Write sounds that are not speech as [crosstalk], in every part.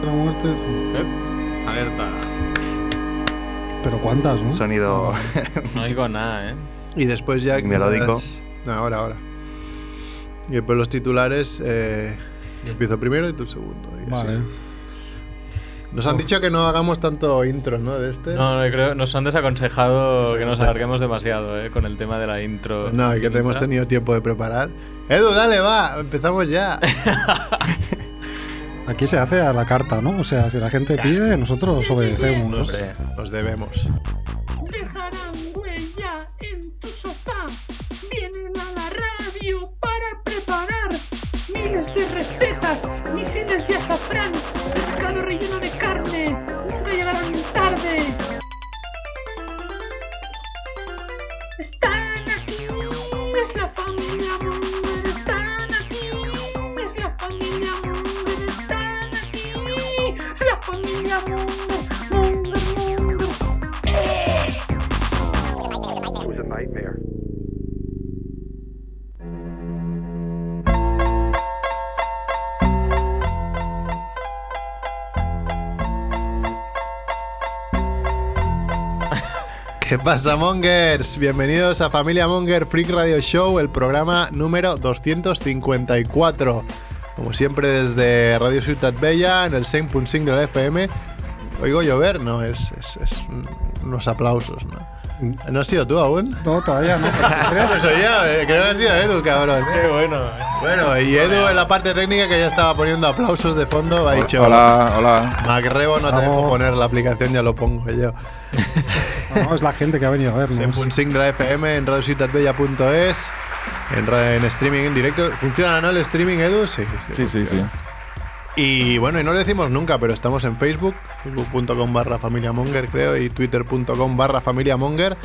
Otra muerte. Eh, Alerta. Pero cuántas, ¿no? Sonido. [laughs] No oigo nada, ¿eh? Y después ya... Melódico. las- No, ahora, ahora. Y después los titulares... Eh, yo empiezo primero y tú segundo. y así. Vale. Nos han dicho que no hagamos tanto intro, ¿no? De este. No, no, creo, nos han desaconsejado Sí, que nos sí. alarguemos demasiado, ¿eh? Con el tema de la intro. No, y que te hemos tenido tiempo de preparar. Edu, dale, va, empezamos ya. [laughs] Aquí se hace a la carta, ¿no? O sea, si la gente pide, nosotros obedecemos. Hombre, Nos debemos. ¿Qué pasa, Mongers? Bienvenidos a Familia Monger Freak Radio Show, el programa número 254. Como siempre, desde Radio Ciutat Bella, en el 100.5 de la FM. ¿Oigo llover? No, es, es- es un- unos aplausos, ¿no? ¿No has sido tú aún? No, todavía no. [laughs] Pues soy yo, eh, creo que ha sido Edu, cabrón. Qué bueno. ¿eh? Bueno, y Edu en la parte técnica que ya estaba poniendo aplausos de fondo ha dicho... Hola, hola. Macrebo, no te Vamos. dejo poner la aplicación, ya lo pongo yo. No, es la gente que ha venido a vernos. 100.5 de la FM en radiociutatbella.es en, en streaming en directo. ¿Funciona, no, el streaming, Edu? Sí. Sí, sí, sí. Y bueno, y no lo decimos nunca, pero estamos en Facebook, facebook.com barra familiamonger, creo, y twitter.com barra familiamonger,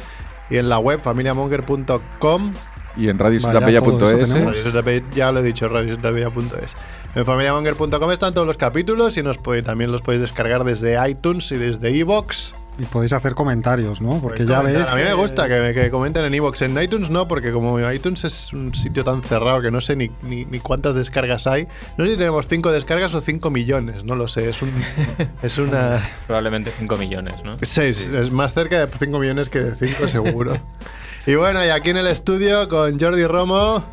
y en la web familiamonger.com. Y en Vale, ya todo radiociutatbella.es. eso tenemos. Radio Ciutat Bella, Ya lo he dicho, radiociutatbella.es. En familiamonger.com están todos los capítulos y nos puede- también los podéis descargar desde iTunes y desde iVoox. Y podéis hacer comentarios, ¿no? Porque ya veis. A mí me gusta que, que comenten en iVoox. En iTunes no, porque como iTunes es un sitio tan cerrado que no sé ni, ni, ni cuántas descargas hay. No sé si tenemos 5 descargas o 5 millones, no lo sé. Es, un, [laughs] es una. Probablemente 5 millones, ¿no? Seis, es más cerca de 5 millones que de 5 seguro. [laughs] y bueno, y aquí en el estudio con Jordi Romo.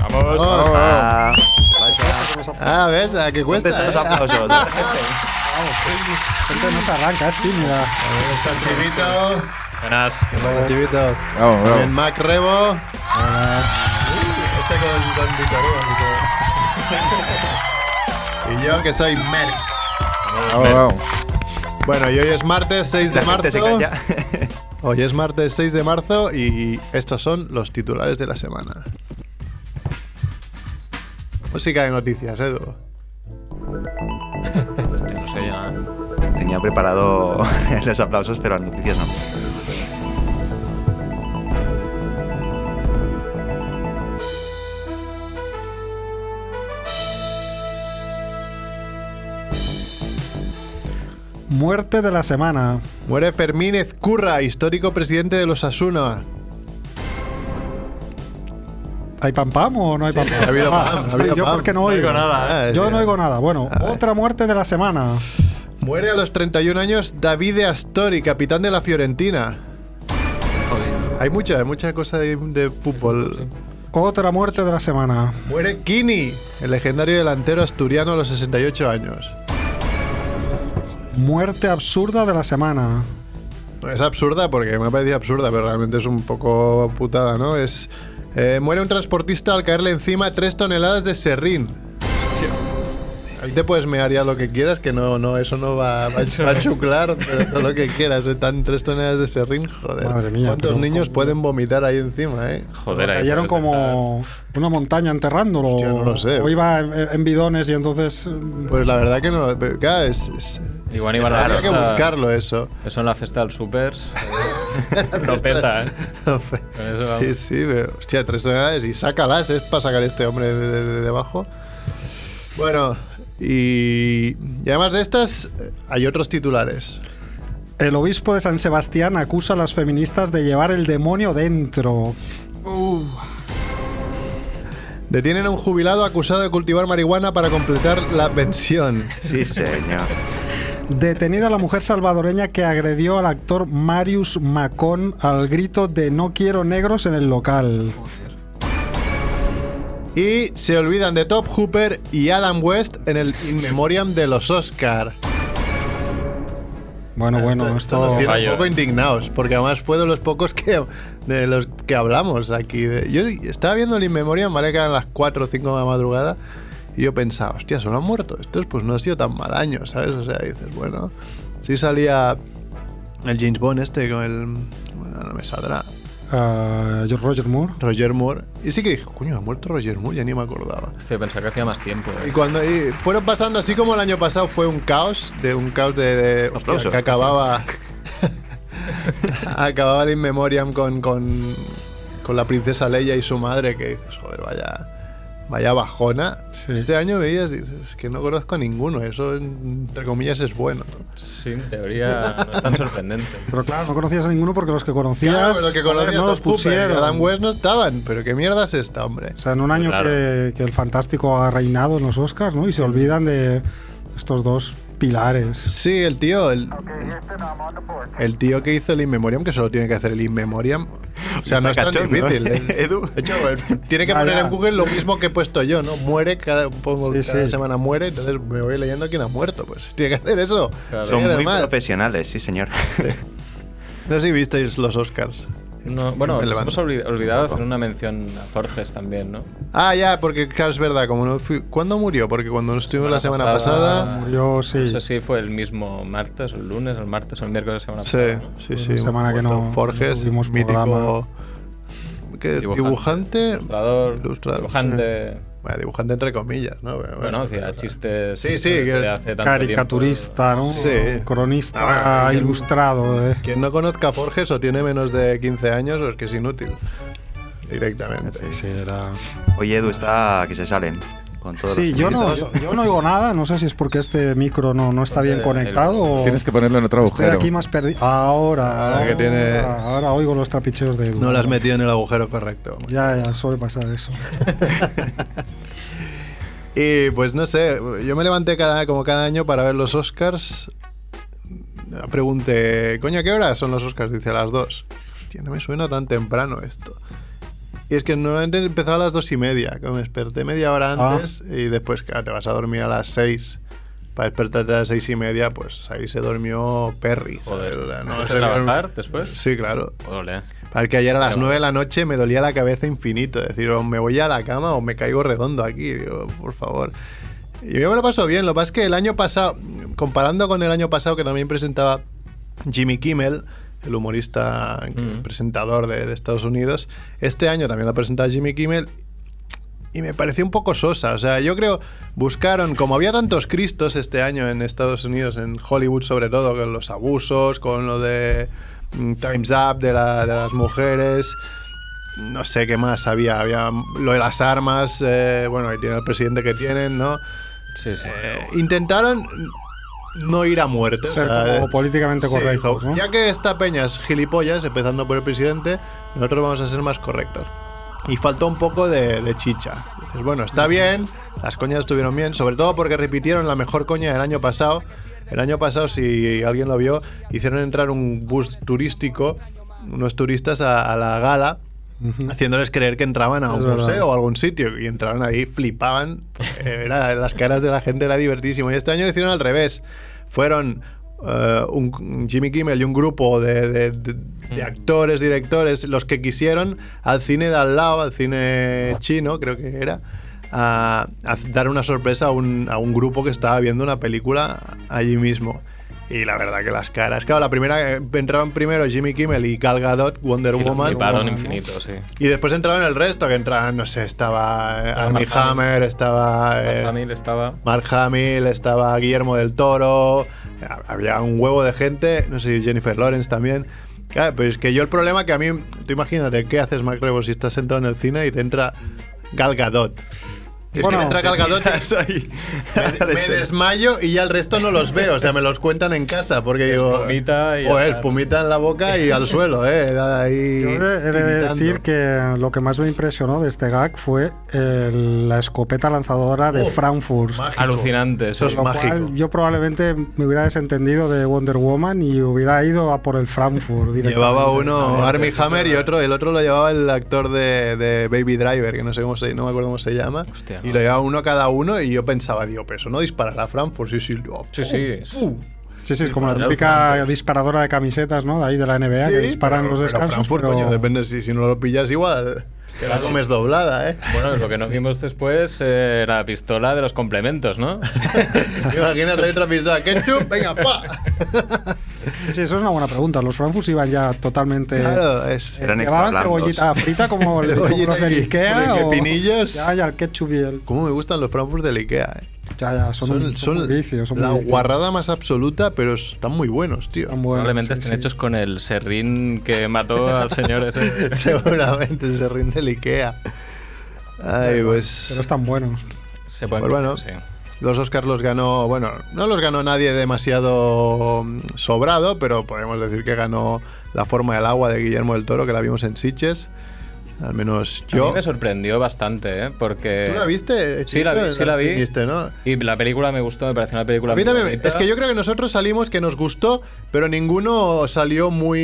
Vamos. Vamos. Ah, Ah, ¿ves? ¿A qué ¿Dónde cuesta? los eh? aplausos? [laughs] Gente no se arranca, es tímida. Está el Chivito. Buenas. El Chivito. Vamos, Bien, vamos. Mac Rebo. Este con, con Víctor Hugo, y yo que soy Merck. Vamos, vamos. Bueno, y hoy es martes 6 de La gente se marzo. calla. Hoy es martes 6 de marzo y estos son los titulares de la semana. Música de noticias, Edu. [laughs] Tenía preparado [laughs] los aplausos, pero las noticias no. Muerte de la semana. Muere Fermín Ezcurra, histórico presidente de los Asuna. ¿Hay pam pam o no hay pam pam? ha habido Ah, pam, ha habido yo pam. porque no No oigo. nada, ¿eh? Yo no oigo nada. Bueno, A ver. otra muerte de la semana. Muere a los 31 años Davide Astori, capitán de la Fiorentina. Hay mucha, mucha cosa de, de fútbol. Otra muerte de la semana. Muere Kini, el legendario delantero asturiano a los 68 años. Muerte absurda de la semana. Es absurda porque me ha parecido absurda, pero realmente es un poco putada, ¿no? Es eh, muere un transportista al caerle encima tres toneladas de serrín. Ahí te puedes mear ya lo que quieras, que no, no, eso no va, va, [laughs] va a chuclar, pero todo lo que quieras. Están tres toneladas de serrín, joder. Madre mía, ¿Cuántos niños pueden vomitar ahí encima, eh? Joder, ahí Cayeron como una montaña enterrándolo. Hostia, no lo sé. O iba en, en bidones y entonces. eh, Pues la verdad que no. Claro, es, es-. Igual iban a que buscarlo eso. Eso en la fiesta del Supers. [laughs] eh, Lo peta, ¿eh? eso sí, sí, pero, hostia, tres toneladas y sácalas, es para sacar este hombre de, de- de debajo. Bueno, y, y además de estas, eh, hay otros titulares. El obispo de San Sebastián acusa a las feministas de llevar el demonio dentro. Detienen a un jubilado acusado de cultivar marihuana para completar la pensión. Sí, señor. Detenida la mujer salvadoreña que agredió al actor Marius Macón al grito de no quiero negros en el local. Y se olvidan de Top Hooper y Adam West en el In Memoriam de los Oscar. Bueno, bueno, esto... nos tiene un poco indignados, porque además fue de los pocos que de los que hablamos aquí. Yo estaba viendo el In Memoriam, vale que eran las 4 o 5 de la madrugada, y yo pensaba, hostia, solo han muerto estos, pues no ha sido tan mal año, ¿sabes? O sea, dices, bueno, sí salía el James Bond este con el... Bueno, no me saldrá. Ah, Roger Moore. Roger Moore. Y sí que dije, coño, ha muerto Roger Moore, ya ni me acordaba. Sí, pensaba que hacía más tiempo. eh. Y cuando y fueron pasando, así como el año pasado fue un caos, de un caos de, de- hostia, que acababa [laughs] acababa el In Memoriam con, con, con la princesa Leia y su madre, que dices, joder, vaya, vaya bajona. Sí. Este año veías, dices, es que no conozco a ninguno, eso entre comillas es bueno. ¿no? Sí, en teoría no es tan sorprendente. [laughs] Pero claro, no conocías a ninguno porque los que conocías Claro, pero que joder, conocía no a los pusieron. Adam West no estaban, pero qué mierda es esta, hombre. O sea, en un año Claro. que, que el fantástico ha reinado en los Oscars, ¿no? Y se olvidan de estos dos pilares. Sí, el tío, el, el tío que hizo el In Memoriam, que solo tiene que hacer el In Memoriam. O sea, no es tan cachondo, difícil. ¿eh? ¿eh? [laughs] Edu. De hecho, tiene que poner en Google lo mismo que he puesto yo, ¿no? Muere cada, pongo Sí, cada sí. semana muere, entonces me voy leyendo quién ha muerto. Pues tiene que hacer eso. Claro. Son muy profesionales, sí, señor. No sé si visteis los Oscars. No, bueno, Me nos hemos olvi- olvidado hacer una mención a Forges también, ¿no? Ah, ya, porque claro, es verdad, como no fui- ¿Cuándo murió? Porque cuando no estuvimos la semana pasada... pasada. Murió, sí. No sé si fue el mismo martes, el lunes, el martes, o el miércoles de semana Sí, pasada. ¿no? sí, sí. una semana que no- Forges, no mítico... programa. ¿qué? Dibujante. Dibujante... Ilustrador, Ilustrador. dibujante. Bueno, dibujante entre comillas, ¿no? Bueno, Bueno, hacía chistes. Sí, sí, desde que- hace tanto Caricaturista, ¿no? Sí. Cronista Ah, bueno, ilustrado. ¿eh? Quien no conozca a Forges o tiene menos de 15 años, es que es inútil. Directamente. Sí, sí, era... Oye, Edu, está que se salen con todos Sí, los yo no, yo, yo no oigo nada. No sé si es porque este micro no, no está bien El- conectado o Tienes que ponerlo en otro estoy agujero. aquí más perdido. Ahora, Ahora que tiene- ahora, ahora oigo los trapicheos de Edu. No lo has metido en el agujero correcto. Ya, ya, suele pasar eso. [laughs] Y pues no sé, yo me levanté cada, como cada año para ver los Oscars. Pregunté, coño, ¿a qué hora son los Oscars? Dice a las 2. Hostia, no me suena tan temprano esto. Y es que normalmente empezaba a las dos y media, que me desperté media hora Ah. antes y después claro, te vas a dormir a las 6. Para despertarte a las seis y media, pues ahí se durmió Perry. Joder. ¿sabes? O sea, ¿Vas a se- trabajar después? Sí, claro. Ole. Para que ayer a las. 9 de la noche me dolía la cabeza infinito. Es decir, o me voy a la cama o me caigo redondo aquí. Digo, por favor. Y yo me lo paso bien. Lo que pasa es que el año pasado, comparando con el año pasado que también presentaba Jimmy Kimmel, el humorista Mm. presentador de, de Estados Unidos, este año también lo presentaba Jimmy Kimmel. Y me pareció un poco sosa. O sea, yo creo, buscaron, como había tantos cristos este año en Estados Unidos, en Hollywood sobre todo, con los abusos, con lo de mm, Time's Up de, la- de las mujeres, no sé qué más había. Había lo de las armas, eh, bueno, ahí tiene el presidente que tienen, ¿no? Sí, sí. Eh, intentaron no ir a muerte. Ser como políticamente sí, ¿no? Ya que esta peña es gilipollas, empezando por el presidente, nosotros vamos a ser más correctos. Y faltó un poco de, de chicha. Dices, bueno, está bien, las coñas estuvieron bien, sobre todo porque repitieron la mejor coña del año pasado. El año pasado, si alguien lo vio, hicieron entrar un bus turístico, unos turistas a, a la gala, haciéndoles creer que entraban a Es un verdad. museo o a algún sitio. Y entraron ahí, flipaban. [laughs] Era, las caras de la gente era divertísimo. Y este año lo hicieron al revés. Fueron eh, un, un Jimmy Kimmel y un grupo de, de- de- de actores, directores, los que quisieron al cine de al lado, al cine chino, creo que era, a, a dar una sorpresa a un, a un grupo que estaba viendo una película allí mismo. Y la verdad que las caras. Claro, la primera eh, entraron primero Jimmy Kimmel y Gal Gadot, Wonder Y Woman. Woman, infinito, sí. Y después entraron el resto, que entraban, no sé, estaba eh, Estaba Armie. Hammer, estaba eh, Mark Hamill estaba. Mark Hamill, estaba Guillermo del Toro, había un huevo de gente, no sé Jennifer Lawrence también. Claro, pero es que yo el problema que a mí, tú imagínate, ¿qué haces, Mark Rebo, si estás sentado en el cine y te entra Gal Gadot? Es Bueno, que entra Gal Gadot y Soy- me, [laughs] me desmayo y ya el resto no los veo. O sea, me los cuentan en casa porque digo. Espumita y Joder, espumita en la boca y al [laughs] suelo, ¿eh? Ahí. Yo he de- decir que lo que más me impresionó de este gag fue el- la escopeta lanzadora de Oh, Frankfurt. Mágico. Alucinante. Eso es Lo mágico. cual yo probablemente me hubiera desentendido de Wonder Woman y hubiera ido a por el Frankfurt directamente. Llevaba uno Army Hammer y otro, el otro lo llevaba el actor de, de Baby Driver, que no sé cómo se, no me acuerdo cómo se llama. Hostia, y lo llevaba uno cada uno y yo pensaba, digo, pero eso no disparará a Frankfurt, sí, sí. oh, Sí, sí. Sí, sí, es como la típica disparadora de camisetas, ¿no? De ahí de la NBA, Sí, que disparan pero- los pero descansos. Frankfurt, pero- coño, depende si, si no lo pillas igual. Que la comes doblada, ¿eh? Bueno, lo que no vimos después eh, era la pistola de los complementos, ¿no? [laughs] Imagínate otra pistola, ketchup, venga, pa. [laughs] Sí, eso es una buena pregunta. Los Frankfurts iban ya totalmente. Claro, es. eh, Eran ¿Llevaban cebollita frita como, [laughs] el- como los del Ikea? o- pepinillos. Ya, ya, el ketchup y el. ¿Cómo me gustan los Frankfurt del Ikea, eh? Ya, ya, son, Son, son son muy vicios, son la muy guarrada más absoluta, pero están muy buenos, tío. Están buenos, Probablemente sí, estén sí. hechos con el serrín que mató [laughs] al señor ese. [laughs] Seguramente se rinde el Ikea. Ay, pues. Pero están buenos. Se pueden Pues bueno. sí. Los Oscars los ganó, bueno, no los ganó nadie demasiado mm, sobrado, pero podemos decir que ganó La forma del agua de Guillermo del Toro, que la vimos en Sitges. Al menos A yo. mí me sorprendió bastante, ¿eh? Porque... ¿Tú la viste? Sí, la vi, sí la vi. Viste, ¿no? Y la película me gustó, me pareció una película A mí muy también, bonita. es que yo creo que nosotros salimos que nos gustó, pero ninguno salió muy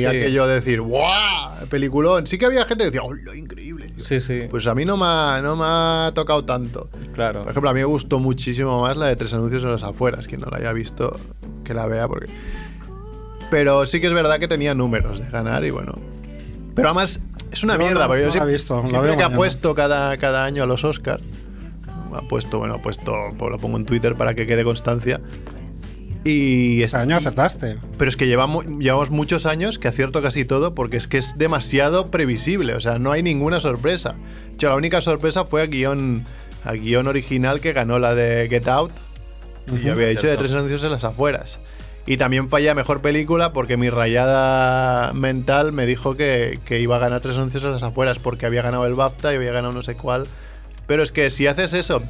Sí. aquello de decir, ¡guau! Peliculón. Sí que había gente que decía, ¡oh, lo increíble! tío". Sí, sí, Pues a mí no me ha, no me ha tocado tanto. claro. Por ejemplo, a mí me gustó muchísimo más la de Tres Anuncios en las Afueras. Quien no la haya visto, que la vea, porque. Pero sí que es verdad que tenía números de ganar y bueno. Pero además, es una Yo mierda, no- porque yo no la he siempre, visto, siempre que mañana. apuesto cada, cada año a los Oscars, apuesto, bueno, apuesto, pues lo pongo en Twitter para que quede constancia. Y Este año acertaste. pero es que llevamos, llevamos muchos años que acierto casi todo porque es que es demasiado previsible. O sea, no hay ninguna sorpresa. De hecho, la única sorpresa fue a guion, a guion original que ganó la de Get Out. Y yo había dicho de tres anuncios en las afueras. Y también falla mejor película porque mi rayada mental me dijo que, que iba a ganar tres anuncios en las afueras porque había ganado el BAFTA y había ganado no sé cuál. Pero es que si haces eso,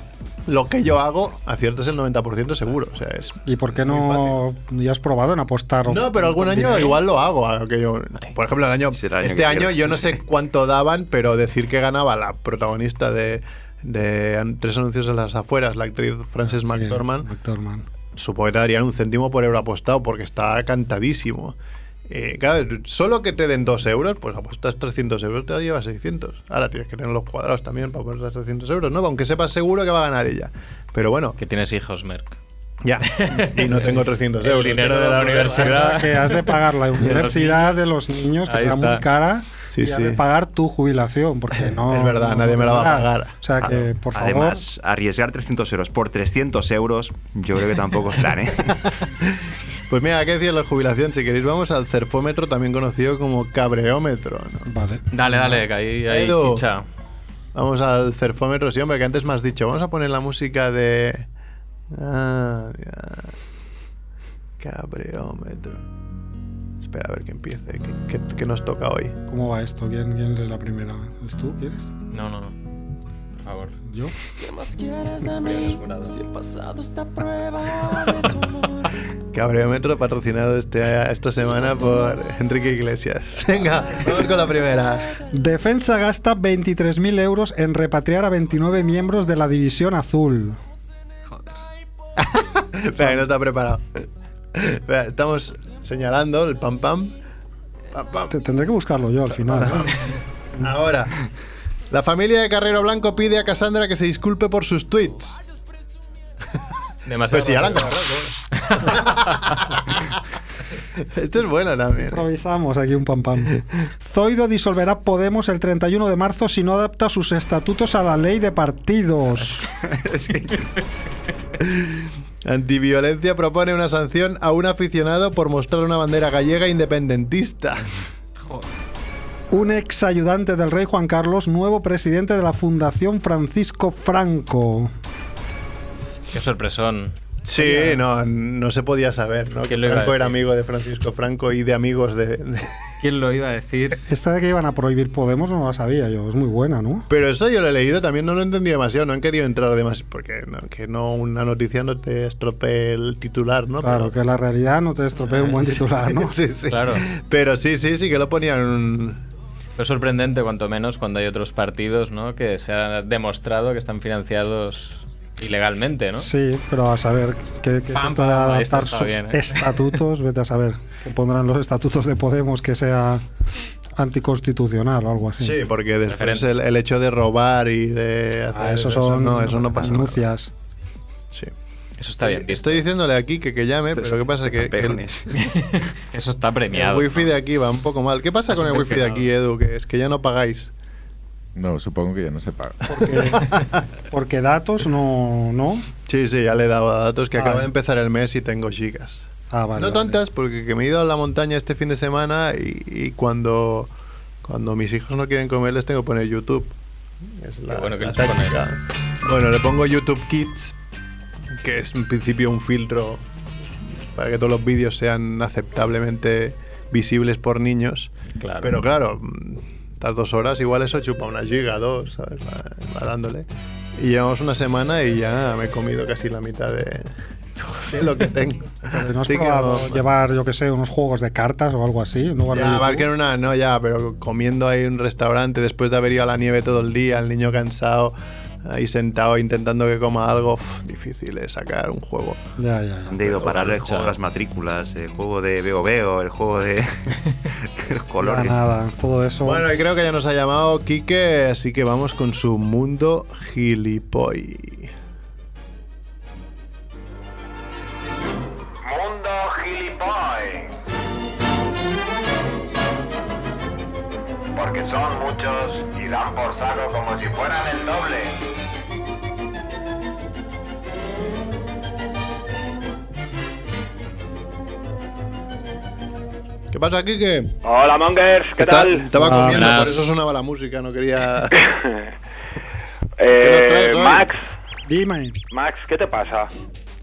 lo que yo hago, aciertas el 90% seguro. O sea, es ¿Y por qué no ya has probado en apostar? no, pero algún año igual lo hago. yo- por ejemplo, el año, Sí, el año este que año yo no sé cuánto daban, pero decir que ganaba la protagonista de, de Tres Anuncios en las Afueras, la actriz Frances Sí, McDormand, McDormand. Supongo que te darían un céntimo por euro apostado porque está cantadísimo. Eh, claro, solo que te den 2 euros, pues apuestas 300 euros, te llevas 600. Ahora tienes que tener los cuadrados también para poner los 300 euros, ¿no? Aunque sepas seguro que va a ganar ella. Pero bueno, Que tienes hijos, Merck. ya. Y no tengo 300 [laughs] El euros. dinero tengo de la universidad. Que has de pagar la [laughs] universidad de los niños, que Ahí será muy está. cara, Sí, y has sí. de pagar tu jubilación, porque [laughs] no... Es verdad, no- nadie me la va a pagar. O sea que, Claro. por favor... Además, arriesgar 300 euros por 300 euros, yo creo que tampoco es plan, ¿eh? [laughs] Pues mira, ¿qué decía la jubilación? Si queréis, vamos al cerfómetro, también conocido como cabreómetro. ¿no? Vale. Dale, dale, que ahí Edu. chicha. Vamos al cerfómetro, sí, hombre, que antes me has dicho. Vamos a poner la música de. Ah, ya. Cabreómetro. Espera a ver que empiece. ¿Qué, qué- qué nos toca hoy? ¿Cómo va esto? ¿Quién, quién lee la primera? ¿Es tú? ¿Quieres? No, no, no. Por favor. ¿Yo? ¿Qué más quieres de mí? Si he pasado esta prueba de tu amor. [laughs] Cabreómetro patrocinado este, esta semana por Enrique Iglesias. Venga, vamos con la primera. Defensa gasta 23.000 euros en repatriar a 29 miembros de la División Azul. [laughs] Espera, que no está preparado. Espera, estamos señalando el pam pam. Pam, pam. Te- tendré que buscarlo yo al final. ¿eh? Ahora, la familia de Carrero Blanco pide a Cassandra que se disculpe por sus tweets. Demasiado. Pues si ya la han rápido. comprado. [laughs] Esto es bueno también. Improvisamos aquí un pam pam. Zoido disolverá Podemos el 31 de marzo si no adapta sus estatutos a la ley de partidos. [laughs] Antiviolencia propone una sanción a un aficionado por mostrar una bandera gallega independentista. Un ex ayudante del rey Juan Carlos, nuevo presidente de la Fundación Francisco Franco. Qué sorpresón. Sí, no, no se podía saber, ¿no? Que ¿Quién lo iba a Franco era amigo de Francisco Franco y de amigos de, de- ¿Quién lo iba a decir? Esta de que iban a prohibir Podemos no la sabía yo. Es muy buena, ¿no? Pero eso yo lo he leído, también no lo entendí demasiado, no han querido entrar demasiado, porque no, que no una noticia no te estropee el titular, ¿no? Claro, Pero- que la realidad no te estropee un buen titular, ¿no? [laughs] sí, sí. Claro. Pero sí, sí, sí que lo ponían... Es sorprendente, cuanto menos, cuando hay otros partidos ¿no? que se ha demostrado que están financiados ilegalmente, ¿no? Sí, pero a saber qué, qué es Pam, esto de pam, adaptar esto está sus bien, ¿eh? estatutos. Vete a saber que pondrán los estatutos de Podemos que sea anticonstitucional o algo así. Sí, porque después el, el hecho de robar y de hacer Ah, eso son no, eso no pasa nada. minucias. Sí. Eso está bien visto. Estoy diciéndole aquí que, que llame, pero ¿qué pasa? Que, que el. [laughs] Eso está el premiado. wifi ¿no? de aquí va un poco mal. ¿Qué pasa con el wifi de aquí. Edu? Que es que ya no pagáis. No, supongo que ya no se paga. Porque, [laughs] porque datos no, no. Sí, sí, ya le he dado a datos que Ah. acaba de empezar el mes y tengo gigas. Ah, vale. no vale. tantas, porque que me he ido a la montaña este fin de semana y, y cuando, cuando mis hijos no quieren comer les tengo que poner YouTube. Es la, bueno que la. Bueno, le pongo YouTube Kids, que es en principio un filtro para que todos los vídeos sean aceptablemente visibles por niños. Claro. Pero claro, estas dos horas igual eso chupa una giga, dos, ¿sabes? Va, va dándole. Y llevamos una semana y ya me he comido casi la mitad de, de lo que tengo. ¿No has que probado no- llevar, yo que sé, unos juegos de cartas o algo así? en lugar de Ya, que en una, no, ya, pero comiendo ahí en un restaurante después de haber ido a la nieve todo el día, el niño cansado, ahí sentado intentando que coma algo, uf, difícil es sacar un juego. Ya, ya, ya. ¿Dónde he ido a parar el juego de las matrículas, el juego de Veo Veo, el juego de [laughs] los colores? Nada, nada, todo eso. Bueno, y creo que ya nos ha llamado Quique, así que vamos con su mundo gilipoy. Mundo Gilipoy. Porque son muchos dan por saco como si fueran el doble. ¿Qué pasa, Quique? Hola Mongers, ¿qué Está- tal? Estaba Ah, comiendo, buenas. por eso sonaba la música, no quería... [laughs] Eh, traes hoy? Max, Dime, Max, ¿qué te pasa?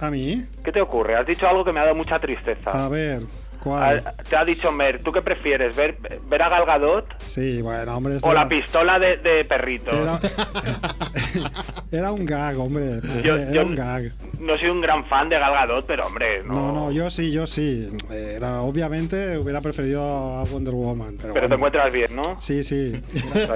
¿a mí? ¿Qué te ocurre? Has dicho algo que me ha dado mucha tristeza. A ver, ¿cuál? Te ha dicho Mer, ¿tú qué prefieres? ¿Ver, ver a Gal Gadot Sí, bueno, hombre. o la pistola de, de perrito? Era, [laughs] era un gag, hombre. Yo- era yo- un gag. No soy un gran fan de Gal Gadot, pero hombre, no. No, no, yo sí, yo sí. Era, obviamente hubiera preferido a Wonder Woman. Pero, Pero te encuentras bien, ¿no? Sí, sí.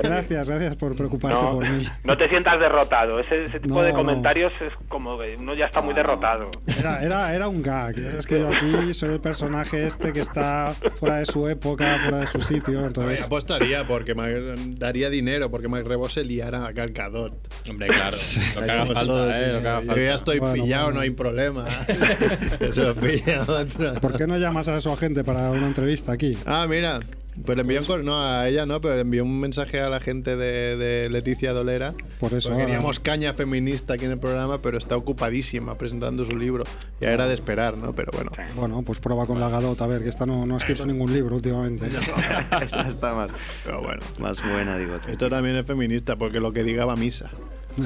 Gracias, gracias por preocuparte No, por mí. no te sientas derrotado. Ese, ese tipo No, de comentarios es como que uno ya está muy derrotado. Era, era, era un gag. Es que yo aquí soy el personaje este que está fuera de su época, fuera de su sitio. Yo Entonces, apostaría porque me daría dinero porque Mike Rebo se liara a Gal Gadot. Hombre, claro. Lo que haga falta, ¿eh? Lo que haga Yo falta. ya estoy Bueno, pillado, bueno. no hay problema. [laughs] Se lo pilla otro. ¿por qué no llamas a su agente para una entrevista aquí? Ah, mira. Pues le envió un cor- no a ella no, pero le envió un mensaje a la gente de, de Leticia Dolera. Por eso. Porque queríamos caña feminista aquí en el programa, pero está ocupadísima presentando su libro. Ya era de esperar, ¿no? Pero bueno. Bueno, pues prueba con la Gadot, a ver, que esta no, no ha escrito ningún libro últimamente. [laughs] [laughs] Esta está más, Pero bueno. más buena, digo. Esto también es feminista, porque lo que diga va a misa. [laughs]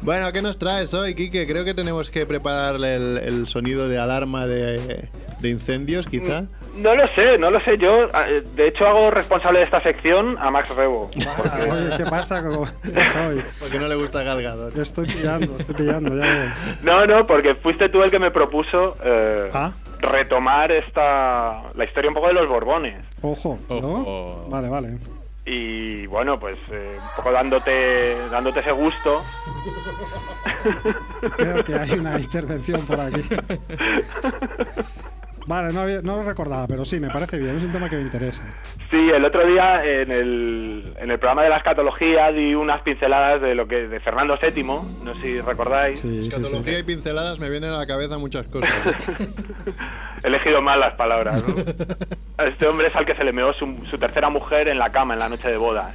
Bueno, ¿qué nos traes hoy, Quique? Creo que tenemos que prepararle el, el sonido de alarma de, de incendios, quizá. No lo sé, no lo sé. Yo, eh, de hecho, hago responsable de esta sección a Max Rebo. [laughs] Porque Oye, ¿qué pasa? ¿Cómo qué soy? Porque no le gusta Gal Gadot. Estoy pillando, estoy pillando, ya veo. No, no, porque fuiste tú el que me propuso eh, Ah. retomar esta la historia un poco de los Borbones. Ojo, ¿no? Ojo. Vale, vale. Y bueno, pues eh, un poco dándote, dándote ese gusto. Creo que hay una intervención por aquí. [laughs] Vale, no, había- no lo recordaba, pero sí, me parece bien, es un tema que me interesa. Sí, el otro día en el, en el programa de la escatología di unas pinceladas de lo que de Fernando VII, no sé si recordáis. Sí, Escatología sí. y pinceladas me vienen a la cabeza muchas cosas. [laughs] He elegido mal las palabras. [laughs] este hombre es al que se le meó su, su tercera mujer en la cama en la noche de bodas.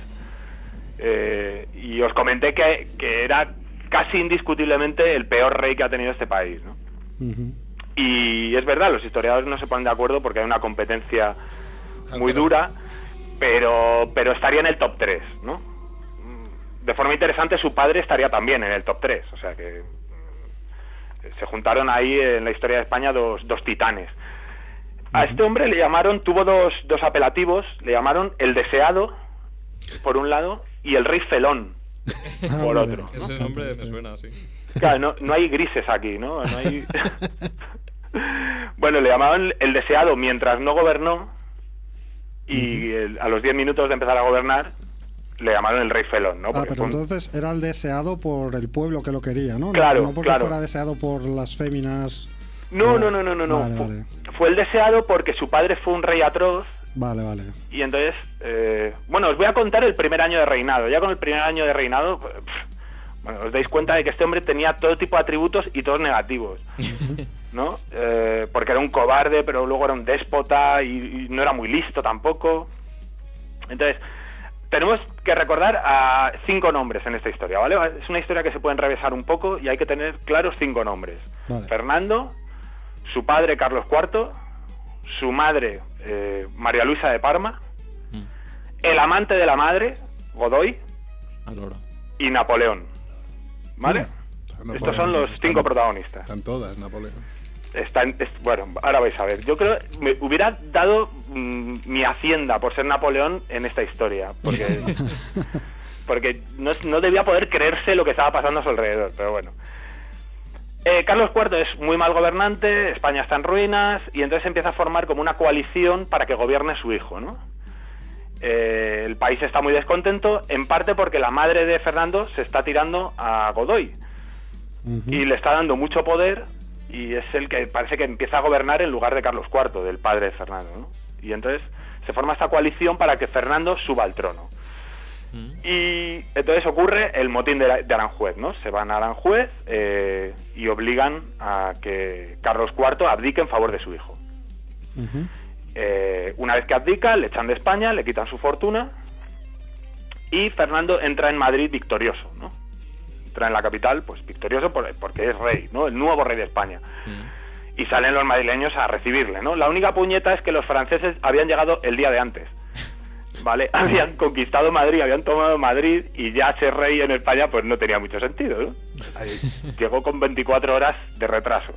Eh, y os comenté que, que era casi indiscutiblemente el peor rey que ha tenido este país. ¿no? Y es verdad, los historiadores no se ponen de acuerdo porque hay una competencia muy dura, pero, pero estaría en el top 3, ¿no? De forma interesante, su padre estaría también en el top 3, o sea que mm, se juntaron ahí en la historia de España dos, dos titanes. A este hombre le llamaron, tuvo dos, dos apelativos, le llamaron el deseado, por un lado, y el rey felón, [laughs] por otro. ¿no? Ese nombre me suena así. Claro, no, no hay grises aquí, ¿no? No hay... [laughs] [laughs] bueno, le llamaban el deseado mientras no gobernó y el- a los 10 minutos de empezar a gobernar le llamaron el rey felón, ¿no? Ah, Porque pero entonces era el deseado por el pueblo que lo quería, ¿no? No- Claro, no porque claro. fuera deseado por las féminas. No, no, no, no, no. no. Vale, Fu- vale. Fue el deseado porque su padre fue un rey atroz Vale, vale. y entonces, eh, bueno, os voy a contar el primer año de reinado. Ya con el primer año de reinado, pff, bueno, os dais cuenta de que este hombre tenía todo tipo de atributos y todos negativos, [laughs] ¿no? Eh, porque era un cobarde, pero luego era un déspota y, y no era muy listo tampoco. Entonces, tenemos que recordar a cinco nombres en esta historia, ¿vale? Es una historia que se puede enrevesar un poco y hay que tener claros cinco nombres. Vale. Fernando, su padre Carlos IV, su madre eh, María Luisa de Parma, el amante de la madre, Godoy, Alora. y Napoleón. ¿Vale? Estos son los cinco protagonistas. Están todas, Napoleón. Están, es- bueno, ahora vais a ver. Yo creo me hubiera dado mm, mi hacienda por ser Napoleón en esta historia, porque [laughs] porque no, no debía poder creerse lo que estaba pasando a su alrededor, pero bueno. Eh, Carlos IV es muy mal gobernante, España está en ruinas y entonces empieza a formar como una coalición para que gobierne su hijo, ¿no? Eh, el país está muy descontento, en parte porque la madre de Fernando se está tirando a Godoy y le está dando mucho poder y es el que parece que empieza a gobernar en lugar de Carlos IV, del padre de Fernando. ¿no? Y entonces se forma esta coalición para que Fernando suba al trono. Y entonces ocurre el motín de, de Aranjuez, ¿no? Se van a Aranjuez eh, y obligan a que Carlos IV abdique en favor de su hijo. Eh, una vez que abdica, le echan de España, le quitan su fortuna y Fernando entra en Madrid victorioso, ¿no? Entra en la capital, pues victorioso por- porque es rey, ¿no? El nuevo rey de España. Y salen los madrileños a recibirle, ¿no? La única puñeta es que los franceses habían llegado el día de antes. [laughs] ¿Vale? Habían conquistado Madrid, habían tomado Madrid y ya ser rey en España pues no tenía mucho sentido, [laughs] Llegó con 24 horas de retraso.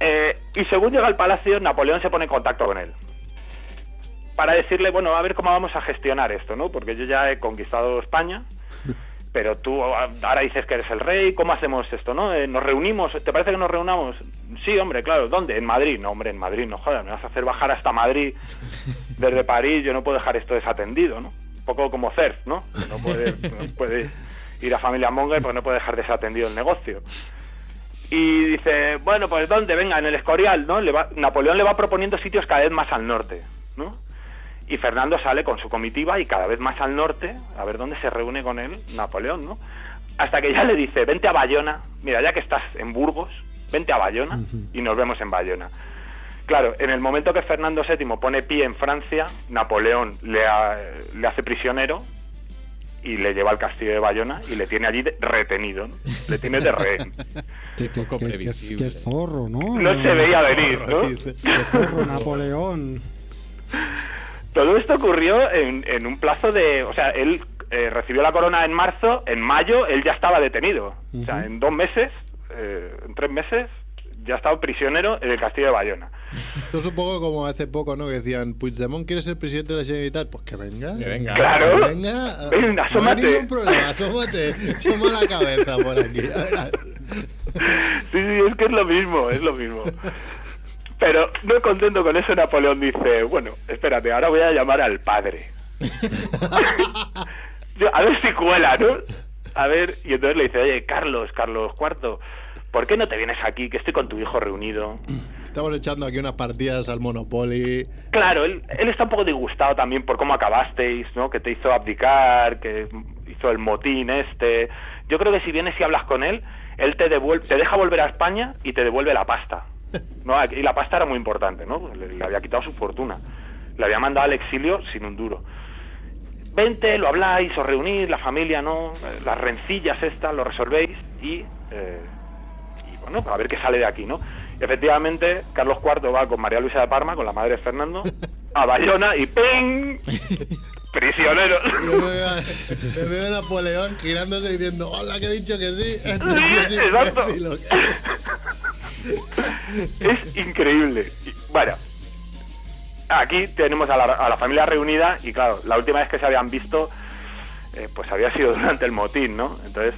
Eh, y según llega al palacio, Napoleón se pone en contacto con él. Para decirle, bueno, a ver cómo vamos a gestionar esto, ¿no? Porque yo ya he conquistado España, pero tú ahora dices que eres el rey, ¿cómo hacemos esto, no? Eh, ¿Nos reunimos? ¿Te parece que nos reunamos? Sí, hombre, claro. ¿Dónde? En Madrid. No, hombre, en Madrid, no jodas, me vas a hacer bajar hasta Madrid desde París, yo no puedo dejar esto desatendido, ¿no? Un poco como CERF, ¿no? No puede, no puede ir a Familia Monger porque no puede dejar desatendido el negocio. Y dice, bueno, pues ¿dónde? Venga, en el Escorial, ¿no? Le va- Napoleón le va proponiendo sitios cada vez más al norte, ¿no? Y Fernando sale con su comitiva y cada vez más al norte, a ver dónde se reúne con él Napoleón, ¿no? Hasta que ya le dice, vente a Bayona, mira, ya que estás en Burgos, vente a Bayona y nos vemos en Bayona. Claro, en el momento que Fernando VII pone pie en Francia, Napoleón le, ha- le hace prisionero y le lleva al castillo de Bayona y le tiene allí de- retenido, ¿no? le tiene de rehén. [laughs] Qué, qué- poco qué- previsible. qué zorro, ¿no? No se veía venir, ¿no? Qué zorro, Napoleón. [laughs] Todo esto ocurrió en, en un plazo de... O sea, él eh, recibió la corona en marzo, en mayo él ya estaba detenido. O sea, en dos meses, eh, en tres meses, ya estaba prisionero en el castillo de Bayona. Esto es un poco como hace poco, ¿no? Que decían, Puigdemont quiere ser presidente de la Generalitat. Pues que venga. Que venga. Claro. Que venga. [laughs] Ven, No hay asómate. ningún problema, asómate. Soma la cabeza por aquí. [laughs] Sí, sí, es que es lo mismo, es lo mismo. Pero no contento con eso, Napoleón dice, bueno, espérate, ahora voy a llamar al padre. [laughs] Yo, a ver si cuela, ¿no? A ver, y entonces le dice, oye, Carlos, Carlos IV, ¿por qué no te vienes aquí, que estoy con tu hijo reunido? Estamos echando aquí unas partidas al Monopoly. Claro, él, él está un poco disgustado también por cómo acabasteis, ¿no? Que te hizo abdicar, que hizo el motín este. Yo creo que si vienes y hablas con él, él te devuelve, te deja volver a España y te devuelve la pasta. [laughs] ¿no? Y la pasta era muy importante, ¿no? Le, le había quitado su fortuna. Le había mandado al exilio sin un duro. Vente, lo habláis, os reunís, la familia, ¿no? Eh, Las rencillas estas, lo resolvéis y, eh, y bueno, a ver qué sale de aquí, ¿no? Y efectivamente, Carlos IV va con María Luisa de Parma, con la madre de Fernando, a Bayona y ¡ping! [laughs] Prisionero. Yo me veo, a, me veo a Napoleón girándose diciendo, hola, que he dicho que sí. Sí, [laughs] exacto. sí lo que- es increíble. Y, bueno, aquí tenemos a la, a la familia reunida y claro, la última vez que se habían visto, eh, pues había sido [laughs] durante el motín, ¿no? Entonces,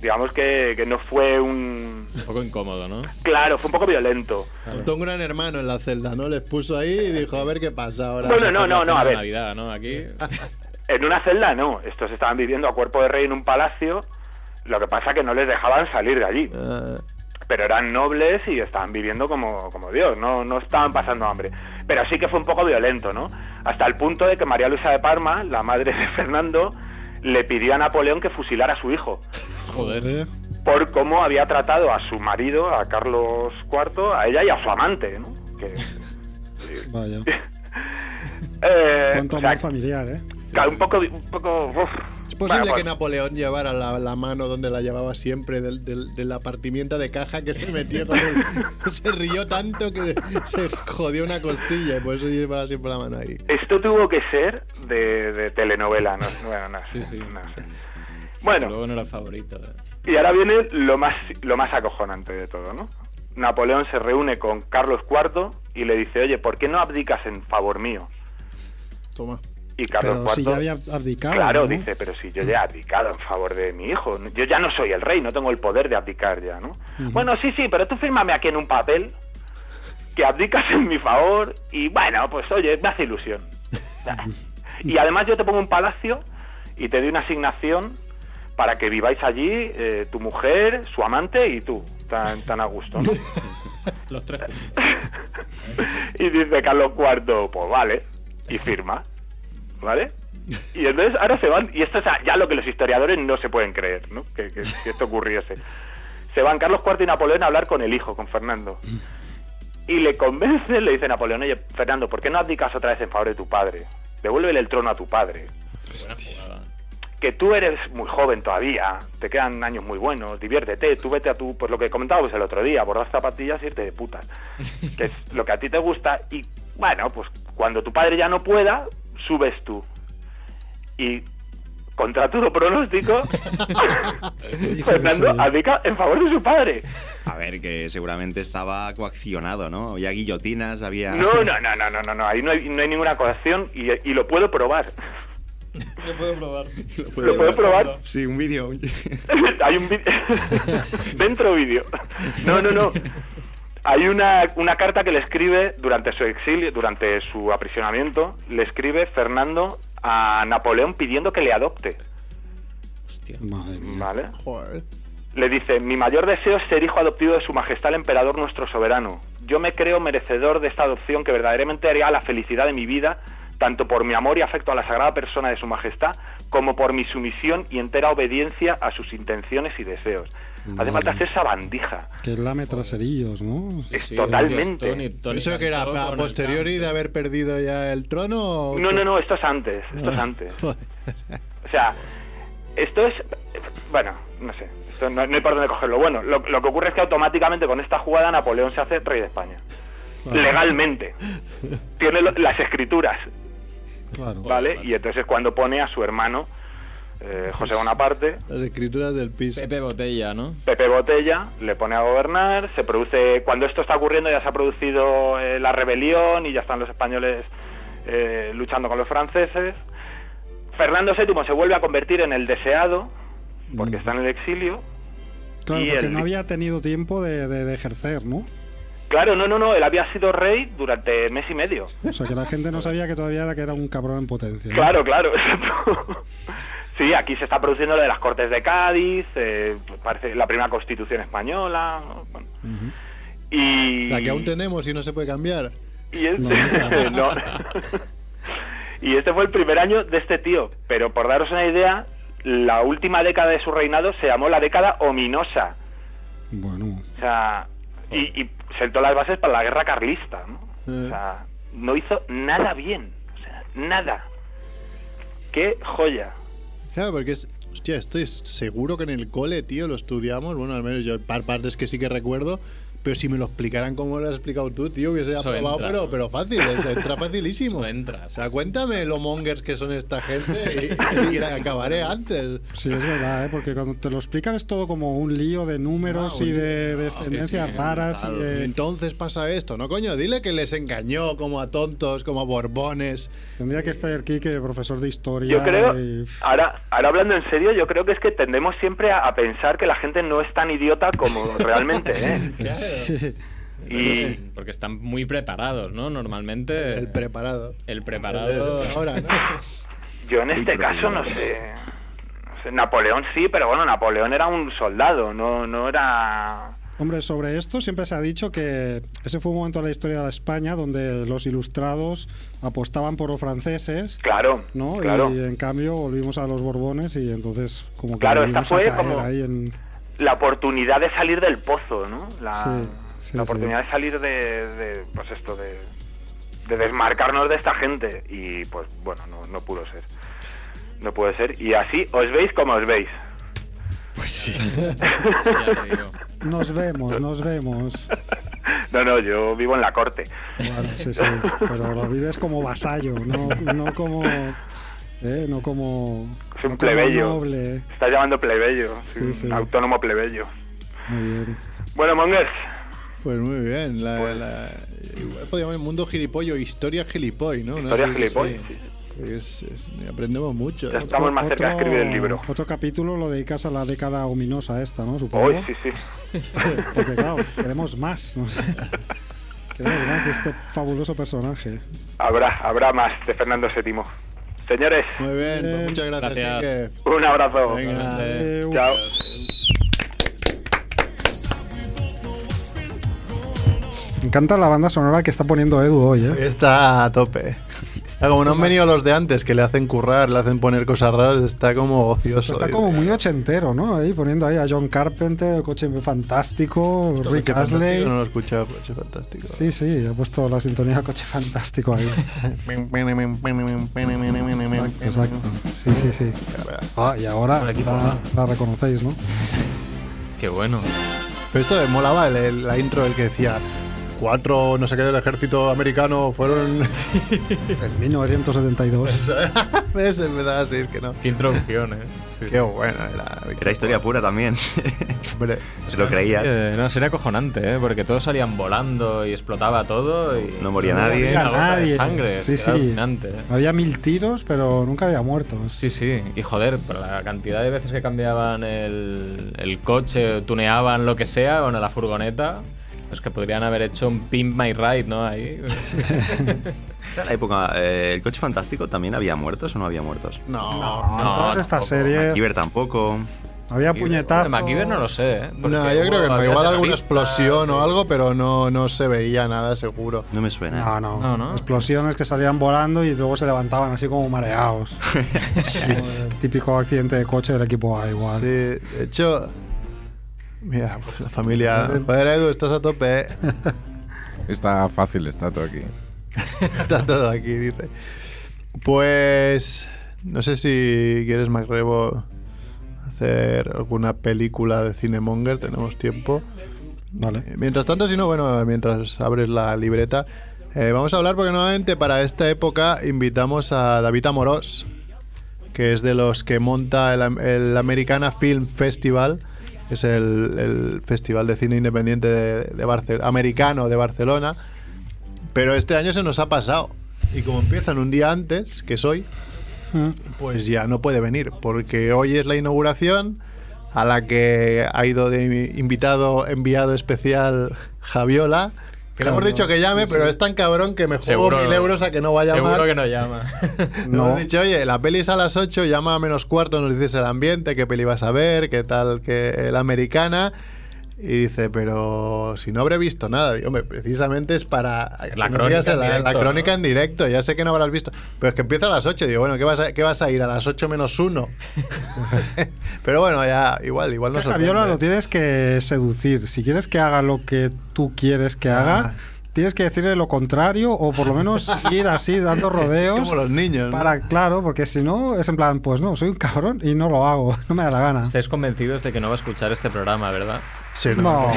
digamos que, que no fue un... Un poco incómodo, ¿no? Claro, fue un poco violento. Montó un gran hermano en la celda, ¿no? Les puso ahí y dijo, a ver qué pasa ahora. Bueno, no, no, no, a ver. Navidad, ¿no? Aquí. [laughs] En una celda no, estos estaban viviendo a cuerpo de rey en un palacio, lo que pasa que no les dejaban salir de allí. Ah, pero eran nobles y estaban viviendo como, como Dios, no, no estaban pasando hambre. Pero sí que fue un poco violento, ¿no? Hasta el punto de que María Luisa de Parma, la madre de Fernando, le pidió a Napoleón que fusilara a su hijo Joder. por cómo había tratado a su marido, a Carlos IV, a ella y a su amante, ¿no? Que, Vaya. [laughs] eh, Cuánto o sea, amor familiar, ¿eh? claro, un poco, un poco, uf. ¿Es posible Bueno, que Napoleón llevara la, la mano donde la llevaba siempre del, del, de la partimienta de caja que se metió con él? [laughs] se rió tanto que se jodió una costilla y por eso llevaba siempre la mano ahí. Esto tuvo que ser de, de telenovela, no, bueno, no Sí, sé, sí. no sé. Bueno, Luego no era favorito. eh. Y ahora viene lo más, lo más acojonante de todo, ¿no? Napoleón se reúne con Carlos IV y le dice, oye, ¿por qué no abdicas en favor mío? Toma. Y Carlos Pero si IV, ya había abdicado. claro, ¿no? dice, pero si yo ya he abdicado en favor de mi hijo, yo ya no soy el rey, no tengo el poder de abdicar ya, ¿no? Bueno, sí, sí, pero tú fírmame aquí en un papel que abdicas en mi favor y bueno, pues oye, me hace ilusión. y además yo te pongo un palacio y te doy una asignación para que viváis allí eh, tu mujer, su amante y tú, tan, tan a gusto, ¿no? Los tres. [laughs] y dice Carlos IV, pues vale, y firma, ¿vale? Y entonces ahora se van, y esto es ya lo que los historiadores no se pueden creer, ¿no? Que, que- que esto ocurriese. Se van Carlos IV y Napoleón a hablar con el hijo, con Fernando. Y le convence, le dice Napoleón, oye, Fernando, ¿por qué no abdicas otra vez en favor de tu padre? Devuélvele el trono a tu padre. Que tú eres muy joven todavía, te quedan años muy buenos, diviértete, tú vete a tu, pues lo que comentábamos el otro día, bordar zapatillas y irte de putas. Que es lo que a ti te gusta y, bueno, pues cuando tu padre ya no pueda, subes tú. Y contra todo pronóstico, [laughs] Fernando abdica en favor de su padre. A ver, que seguramente estaba coaccionado, ¿no? Había guillotinas, había... No, no, [laughs] no, no, no, no, no, ahí no hay, no hay ninguna coacción y, y lo puedo probar. Lo puedo probar. ¿Lo puedo probar? Sí, un vídeo. [laughs] Hay un vídeo. Dentro vídeo. No, no, no. Hay una, una carta que le escribe durante su exilio, durante su aprisionamiento, le escribe Fernando a Napoleón pidiendo que le adopte. Hostia. Madre mía. ¿Vale? Joder. Le dice, mi mayor deseo es ser hijo adoptivo de su majestad el emperador nuestro soberano. Yo me creo merecedor de esta adopción que verdaderamente haría la felicidad de mi vida, tanto por mi amor y afecto a la sagrada persona de su majestad, como por mi sumisión y entera obediencia a sus intenciones y deseos. Hace Vale. falta hacer esa bandija. Que lame traserillos, ¿no? Es Sí, totalmente. Tony- Tony ¿Eso que era a posteriori de haber perdido ya el trono? o No, no, no, esto es antes, esto es antes. [laughs] Joder. O sea, esto es. Bueno, no sé, esto no, no hay por dónde cogerlo. Bueno, lo, lo que ocurre es que automáticamente con esta jugada Napoleón se hace rey de España. Vale. Legalmente. Tiene lo- las escrituras, Claro. ¿vale? Y entonces es cuando pone a su hermano, eh, José Bonaparte, Las escrituras del piso. Pepe Botella, ¿no? Pepe Botella, le pone a gobernar, se produce, cuando esto está ocurriendo ya se ha producido eh, la rebelión y ya están los españoles eh, luchando con los franceses. Fernando VII se vuelve a convertir en el deseado, porque Mm. está en el exilio. Claro, y porque el- no había tenido tiempo de, de- de ejercer, ¿no? Claro, no, no, no, él había sido rey durante mes y medio. O sea, que la gente no sabía que todavía era que era un cabrón en potencia. ¿no? Claro, claro. [laughs] sí, aquí se está produciendo lo de las Cortes de Cádiz, eh, parece la primera constitución española. ¿no? Bueno. Ujú. Y... La que aún tenemos y no se puede cambiar. Y este, No, esa no. [laughs] no. y este fue el primer año de este tío. Pero por daros una idea, la última década de su reinado se llamó la década ominosa. Bueno, O sea, y, y sentó las bases para la guerra carlista, ¿no? Eh. O sea, no hizo nada bien. O sea, nada. Qué joya. Claro, porque es. Hostia, estoy seguro que en el cole, tío, lo estudiamos. Bueno, al menos yo, par partes que sí que recuerdo. Pero si me lo explicaran como lo has explicado tú, tío, que se ha probado, pero, pero fácil, es- [laughs] entra facilísimo. Eso entra, O sea, cuéntame lo mongers que son esta gente y, y acabaré antes. Sí, es verdad, ¿eh? porque cuando te lo explican es todo como un lío de números Ah, y de descendencias sí, sí, raras. Claro, y de- Entonces pasa esto, ¿no, coño? Dile que les engañó como a tontos, como a borbones. Tendría que estar aquí que profesor de historia. Yo creo, y- ahora, ahora hablando en serio, yo creo que es que tendemos siempre a, a pensar que la gente no es tan idiota como realmente [laughs] es. Y Porque están muy preparados, ¿no? Normalmente. El preparado. el preparado. Ahora, ¿no? [laughs] yo en este caso no sé, no sé, Napoleón sí, pero bueno, Napoleón era un soldado, no, no era... Hombre, sobre esto siempre se ha dicho que ese fue un momento de la historia de la España donde los ilustrados apostaban por los franceses, Claro, ¿no? claro. Y en cambio volvimos a los borbones y entonces como que Claro, esta volvimos a fue caer como- ahí en... La oportunidad de salir del pozo, ¿no? La, Sí, sí, la sí. oportunidad de salir de, de, pues esto, de, de desmarcarnos de esta gente. Y pues bueno, no, no pudo ser. No puede ser. Y así os veis como os veis. [laughs] Te digo. Nos vemos, nos vemos. No, no, yo vivo en la corte. Bueno, sí, sí, pero lo vives como vasallo, no, no como... ¿eh? No como... Es un no plebeyo. noble. Estás llamando plebeyo. sí, Sí, un sí. autónomo plebeyo. Muy bien. Bueno, Mongers, Pues muy bien. La, la- igual podríamos llamar mundo gilipollo, historia gilipoy, ¿no? historia Sí, gilipoy. sí. sí. Es- es- aprendemos mucho. Ya estamos más cerca de escribir el libro. Otro capítulo lo dedicas a la década ominosa esta, ¿no? Supongo. Hoy, sí, sí. [laughs] Porque claro, queremos más. ¿no? [laughs] queremos más de este fabuloso personaje. Habrá, habrá más de Fernando VII. Señores, Muy bien, pues muchas gracias. Un abrazo. Venga. Chao. Me encanta la banda sonora que está poniendo Edu hoy, ¿eh? Está a tope. Como no han venido los de antes que le hacen currar, le hacen poner cosas raras, está como ocioso. Está como muy ochentero, ¿no? Ahí poniendo ahí a John Carpenter, el coche fantástico, Coche Rick Fantástico, Astley. No lo he escuchado, coche fantástico. Sí, sí, ha puesto la sintonía coche fantástico ahí. Exacto. Sí, sí, sí. Ah, y ahora la, reconocéis, ¿no? Qué bueno. Pero esto me molaba el- el- la intro, el que decía cuatro no sé qué del ejército americano fueron. [laughs] En 1972. ¿Ves? Empezaba así, es que no. Qué introducción, ¿eh? Sí, Qué bueno era. Era historia pura también. [laughs] Hombre, Se lo creías. Eh, no, sería acojonante, ¿eh? Porque todos salían volando y explotaba todo y... No moría No nadie. moría gota de nadie. sangre. Sí, era sí. alucinante, ¿eh? Había mil tiros, pero nunca había muertos. Sí, sí. Y joder, por la cantidad de veces que cambiaban el, el coche, tuneaban lo que sea, con la furgoneta, pues que podrían haber hecho un Pimp My Ride, ¿no? Ahí. La época. eh, ¿El coche fantástico también había muertos o no había muertos? no. No, todas estas tampoco. series Kiber tampoco. había puñetazos. De MacGyver no lo sé, ¿eh? Porque No, yo creo que no. había Igual alguna terroristas explosión o algo, pero no, no se veía nada seguro. No me suena. No, no, No, no. Explosiones que salían volando y luego se levantaban así como mareados. [laughs] Como el típico accidente de coche del equipo A igual. Sí, de hecho. Mira, pues la familia. Joder, Edu, estás a tope, ¿eh? [laughs] Está fácil, está todo aquí. [laughs] Está todo aquí, dice. Pues. No sé si quieres, Macrebo, hacer alguna película de Cinemonger. Tenemos tiempo. Vale. Eh, Mientras tanto, si no, bueno, mientras abres la libreta, eh, vamos a hablar porque nuevamente para esta época invitamos a David Amorós, que es de los que monta el, el Americana Film Festival, es el, el festival de cine independiente de, de americano de Barcelona. Pero este año se nos ha pasado. Y como empiezan un día antes, que es hoy, Mm. pues ya no puede venir, porque hoy es la inauguración a la que ha ido de invitado enviado especial Javiola. Que le hemos dicho que llame, sí, pero es tan cabrón que me juego Seguro- mil euros a que no vaya a llamar. Seguro que no llama. Le [laughs] No. hemos dicho, oye, la peli es a las 8, llama a menos cuarto, nos dices el ambiente, qué peli vas a ver, qué tal que la americana. Y dice, pero si no habré visto nada. Digo, hombre, precisamente es para. La crónica en la, la directo, crónica ¿no? en directo. Ya sé que no habrás visto. Pero es que empieza a las 8. Digo, bueno, ¿qué vas a, qué vas a ir? A las 8 menos 1. [laughs] [laughs] pero bueno, ya, igual, igual no Que Javiola lo tienes que seducir. Si quieres que haga lo que tú quieres que haga, Ah. Tienes que decirle lo contrario o por lo menos [laughs] ir así dando rodeos. Como los niños. ¿no? Para, claro, porque si no, es en plan, pues no, soy un cabrón y no lo hago, [laughs] no me da la gana. Estáis convencidos de que no va a escuchar este programa, ¿verdad? Sí, no, No.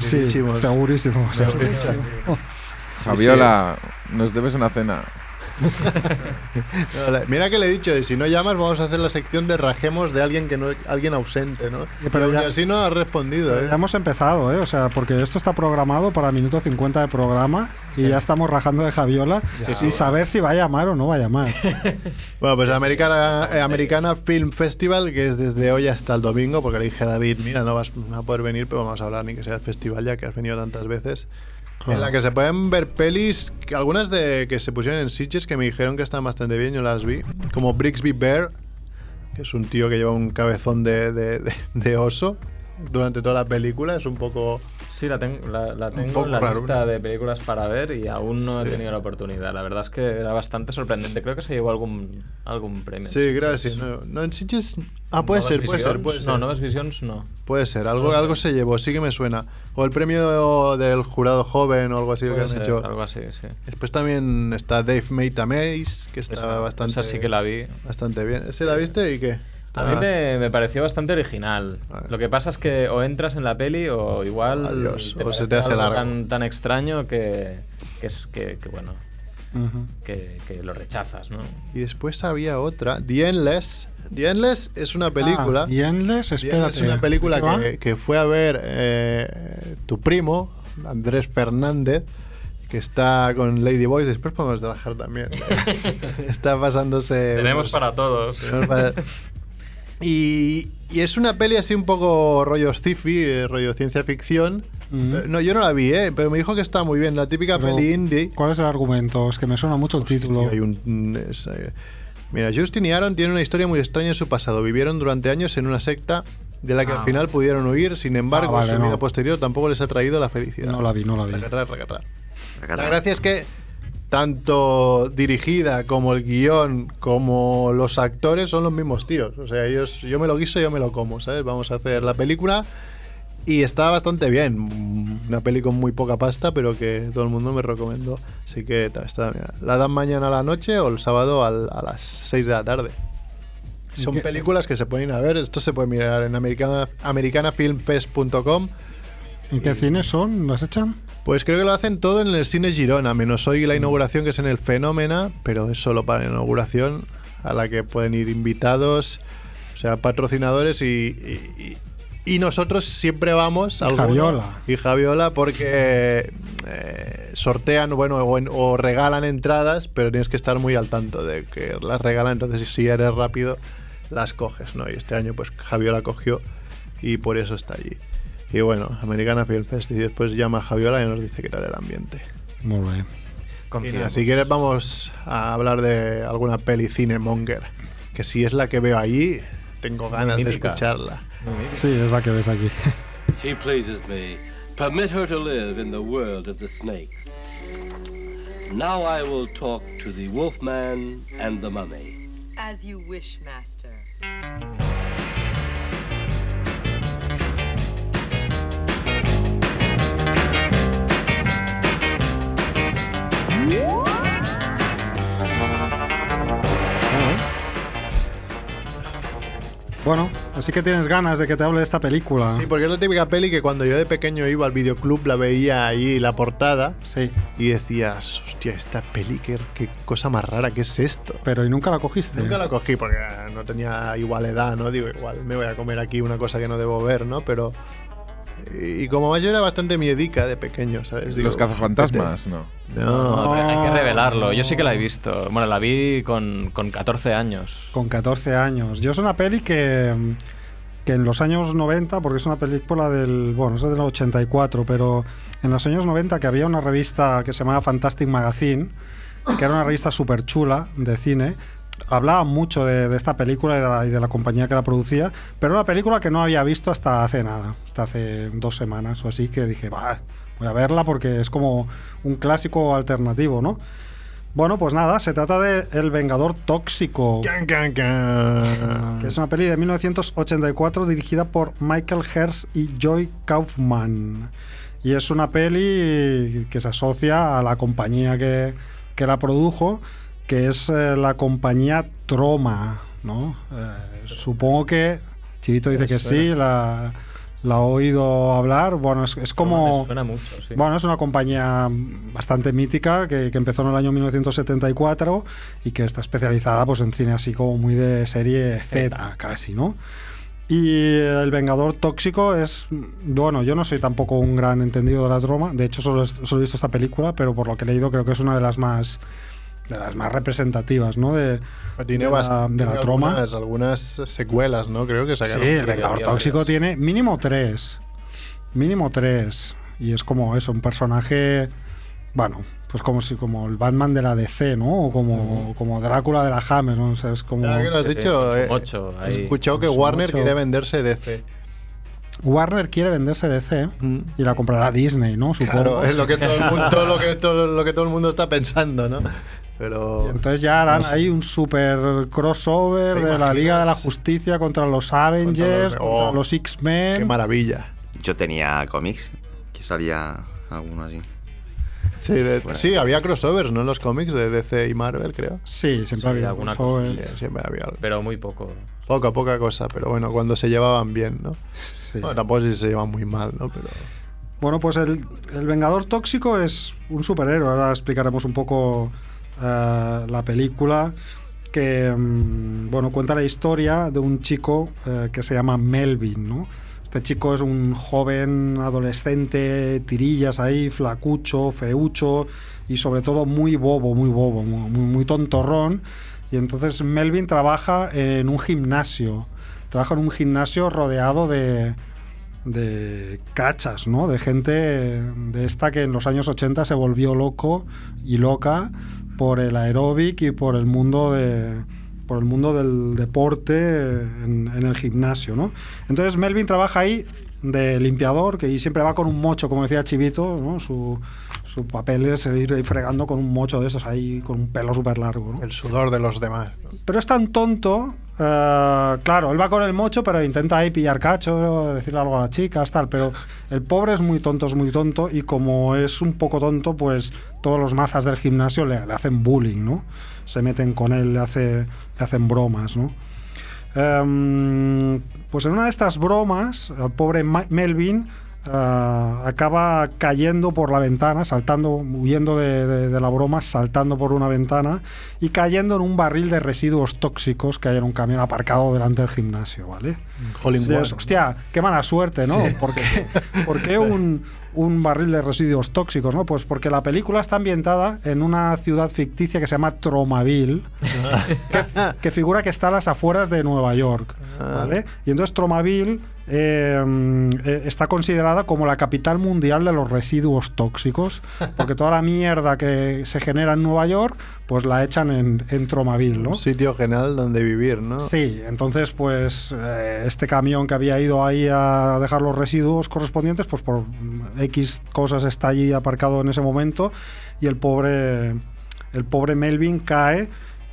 Sí, segurísimo, segurísimo. Javiola, nos debes una cena. [laughs] Mira que le he dicho, y si no llamas vamos a hacer la sección de rajemos de alguien que no alguien ausente, ¿no? pero Pero ya- así no ha respondido, ¿eh? Ya hemos empezado, ¿eh? O sea, porque esto está programado para minuto 50 de programa y ya estamos rajando de Javiola Sí, y sí. saber si va a llamar o no va a llamar. [laughs] Bueno, pues Americana, eh, Americana Film Festival, que es desde hoy hasta el domingo, porque le dije a David, mira, no vas a poder venir, pero vamos a hablar ni que sea el festival ya que has venido tantas veces. Claro. En la que se pueden ver pelis, algunas de que se pusieron en Sitges que me dijeron que están bastante bien, yo las vi. Como Brixby Bear, que es un tío que lleva un cabezón de, de- de- de oso durante toda la película, es un poco... Sí, la, ten- la, la tengo en la raro, lista ¿no? de películas para ver y aún no he Sí. tenido la oportunidad. La verdad es que era bastante sorprendente. Creo que se llevó algún, algún premio. Sí, gracias. No, no, en Sitges... Ah, puede ser, puede ser, puede ser. No, Nuevas Visions no. Puede ser, algo, Puede ser. algo se llevó, sí que me suena. O el premio del jurado joven o algo así que Puede han ser, hecho. algo así, sí. Después también está Dave Mata Mace, que está Esa- bastante, esa sí que la vi. bastante bien. ¿Ese la viste y qué? A mí Ah, me, me pareció bastante original. Lo que pasa es que o entras en la peli o igual Adiós, o parece se te hace algo largo. Tan, tan extraño que, que es que, que bueno que, que lo rechazas, ¿no? Y después había otra, The Endless. The Endless es una película. Ah, Endless, The espérate. Endless es una película que, que fue a ver eh, tu primo, Andrés Fernández, que está con Lady Boys. Después podemos trabajar también. [laughs] está pasándose. Tenemos unos- para todos. Tenemos para- Y, y es una peli así un poco rollo sci-fi, eh, rollo ciencia ficción. Eh, No, yo no la vi, ¿eh? pero me dijo que está muy bien. La típica Pero, peli indie. ¿Cuál es el argumento? Es que me suena mucho el título. Hay un, es, eh, mira, Justin y Aaron tienen una historia muy extraña en su pasado. Vivieron durante años en una secta de la que Ah. al final pudieron huir. Sin embargo, Ah, vale, su no. vida posterior tampoco les ha traído la felicidad. No la vi, no la vi. Racatrá, racatrá. La gracia es que tanto dirigida como el guion como los actores son los mismos tíos. O sea, ellos, yo me lo guiso, yo me lo como, ¿sabes? Vamos a hacer la película y está bastante bien. Una peli con muy poca pasta, pero que todo el mundo me recomendó. Así que está, mira, la dan mañana a la noche o el sábado al- a las 6 de la tarde. ¿Y Son qué- películas que se pueden ir a ver. Esto se puede mirar en americana, americanafilmfest.com. ¿En qué cines son? ¿Las echan? Pues creo que lo hacen todo en el cine Girona, menos hoy la inauguración que es en el Fenómena, pero es solo para la inauguración a la que pueden ir invitados, o sea, patrocinadores y, y- nosotros siempre vamos. Alguno- Javiola. Y Javiola porque eh, sortean, bueno, o, o regalan entradas, pero tienes que estar muy al tanto de que las regalan, entonces si eres rápido las coges, ¿no? Y este año pues Javiola cogió y por eso está allí. Y bueno, Americana Film Fest y después llama a Javiola y nos dice qué tal el ambiente. Muy bien. Y nada, si quieres vamos a hablar de alguna peli cinemonger, que si es la que veo allí, tengo ganas de mítica. escucharla. Sí, es la que ves aquí. She pleases me. Permit her to live in the world of the snakes. Now I will talk to the wolfman and the mummy. As you wish, master. Bueno, así que tienes ganas de que te hable de esta película. Sí, porque es la típica peli que cuando yo de pequeño iba al videoclub la veía ahí la portada Sí, y decías, hostia, esta peli, qué, qué cosa más rara, ¿qué es esto? pero ¿y nunca la cogiste? Nunca la cogí porque no tenía igual edad, ¿no? Digo, igual me voy a comer aquí una cosa que no debo ver, ¿no? Pero... Y, y como más yo era bastante miedica de pequeño, ¿sabes? Digo, Los cazafantasmas, no. No, No, pero hay que No. revelarlo. Yo sí que la he visto. Bueno, la vi con, con 14 años. Con 14 años. Yo es una peli que, que en los años 90, porque es una película del, bueno, es del 84, pero en los años 90 que había una revista que se llamaba Fantastic Magazine, que era una revista súper chula de cine, hablaba mucho de, de esta película y de, la, y de la compañía que la producía, pero era una película que no había visto hasta hace nada, hasta hace dos semanas o así, que dije, va, voy a verla porque es como un clásico alternativo, ¿no? Bueno, pues nada, se trata de El Vengador Tóxico, Can, can, can. que es una peli de 1984 dirigida por Michael Herz y Joy Kaufman. Y es una peli que se asocia a la compañía que, que la produjo, que es eh, la compañía Troma, ¿no? Eh, supongo que Chivito dice que sí, la, la ha oído hablar. Bueno, es, es como... Suena mucho, sí. Bueno, es una compañía bastante mítica que, que empezó en el año 1974 y que está especializada pues, en cine así como muy de serie Z casi, ¿no? Y El Vengador Tóxico es. Bueno, yo no soy tampoco un gran entendido de la troma. De hecho, solo, solo he visto esta película, pero por lo que he leído, creo que es una de las más. De las más representativas, ¿no? De, Tiene, de la, de troma. Algunas, algunas secuelas, ¿no? Creo que Sí, sacaron. el Vengador Tóxico tiene mínimo tres. Mínimo tres. Y es como eso, un personaje. Bueno, pues como si como el Batman de la DC, ¿no? O como, como Drácula de la Hammer, ¿no? O sea, es como. Ya que lo has Sí, dicho, eh, he escuchado que Warner quiere venderse DC. Warner quiere venderse DC y la comprará Disney, ¿no? Supongo. Claro, es lo que todo, el mundo, todo lo que todo lo que todo el mundo está pensando, ¿no? Pero Entonces ya harán No sé. ahí un super crossover ¿Te de la? Liga de la Justicia contra los Avengers, Contra contra los- los, oh, X-Men. qué maravilla. Yo tenía cómics que salía alguno así. Sí, de- sí, había crossovers, ¿no? En los cómics de DC y Marvel, creo. Sí, siempre Sí, había alguna cosa, Sí, siempre había algo. Pero muy poco. Poca, poca cosa, pero bueno, cuando se llevaban bien, ¿no? Sí. Bueno, tampoco si se llevan muy mal, ¿no? Pero Bueno, pues el, el Vengador Tóxico es un superhéroe. Ahora explicaremos un poco eh, la película que mm, bueno cuenta la historia de un chico eh, que se llama Melvin, ¿no? Este chico es un joven adolescente, tirillas ahí, flacucho, feucho y sobre todo muy bobo, muy bobo, muy, muy tontorrón. Y entonces Melvin trabaja en un gimnasio. Trabaja en un gimnasio rodeado de, de cachas, ¿no? De gente de esta que en los años 80 se volvió loco y loca por el aeróbic y por el mundo de por el mundo del deporte en, el gimnasio, ¿no? Entonces Melvin trabaja ahí de limpiador, que siempre va con un mocho, como decía Chivito, ¿no? Su, su papel es ir ahí fregando con un mocho de estos ahí, con un pelo súper largo, ¿no? el sudor de los demás. ¿no? Pero es tan tonto. eh, claro, él va con el mocho, pero intenta ahí pillar cacho, decirle algo a las chicas, tal. Pero el pobre es muy tonto, es muy tonto. Y como es un poco tonto, pues todos los mazas del gimnasio le, le hacen bullying, ¿no? Se meten con él, le, hace, le hacen bromas, ¿no? Em, pues en una de estas bromas, el pobre Ma- Melvin eh, acaba cayendo por la ventana, saltando, huyendo de, de- de la broma, saltando por una ventana y cayendo en un barril de residuos tóxicos que hay en un camión aparcado delante del gimnasio, ¿vale? One. hostia, qué mala suerte, ¿no? Sí. ¿Por qué, [laughs] por qué un, un barril de residuos tóxicos, no? Pues porque la película está ambientada en una ciudad ficticia que se llama Tromaville, [laughs] que, que figura que está a las afueras de Nueva York, ¿vale? Y entonces Tromaville eh, eh, está considerada como la capital mundial de los residuos tóxicos, porque toda la mierda que se genera en Nueva York, pues la echan en, en Tromaville, ¿no? Un sitio genial donde vivir, ¿no? Sí, entonces pues eh, este camión que había ido ahí a dejar los residuos correspondientes, pues por X cosas está allí aparcado en ese momento y el pobre el pobre Melvin cae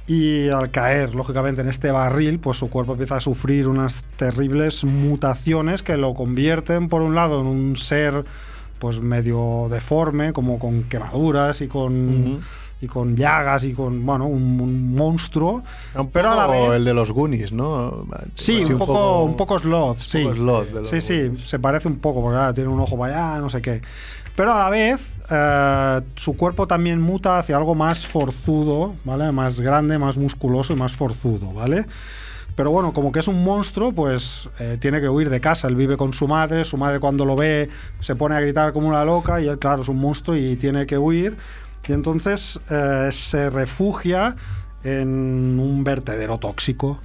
y al caer lógicamente en este barril, pues su cuerpo empieza a sufrir unas terribles mutaciones que lo convierten por un lado en un ser pues medio deforme, como con quemaduras y con y con llagas y con bueno, un, un monstruo, Un pero a la poco vez el de los Goonies, ¿no? Sí, un poco, un poco sloth, sí. poco sloth de los sí, sí, se parece un poco, porque tiene un ojo para allá, no sé qué. Pero a la vez, eh, su cuerpo también muta hacia algo más forzudo, ¿vale? Más grande, más musculoso y más forzudo, ¿vale? Pero bueno, como que es un monstruo, pues eh, tiene que huir de casa. Él vive con su madre, su madre cuando lo ve se pone a gritar como una loca y él, claro, es un monstruo y tiene que huir. Y entonces eh, se refugia en un vertedero tóxico,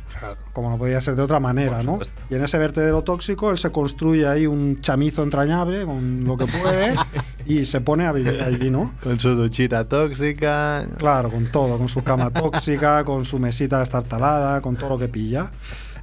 como no podía ser de otra manera, ¿no? Y en ese vertedero tóxico él se construye ahí un chamizo entrañable con lo que puede [laughs] y se pone a vivir allí, ¿no? Con su duchita tóxica. Claro, con todo, con su cama tóxica, [laughs] con su mesita estartalada, con todo lo que pilla.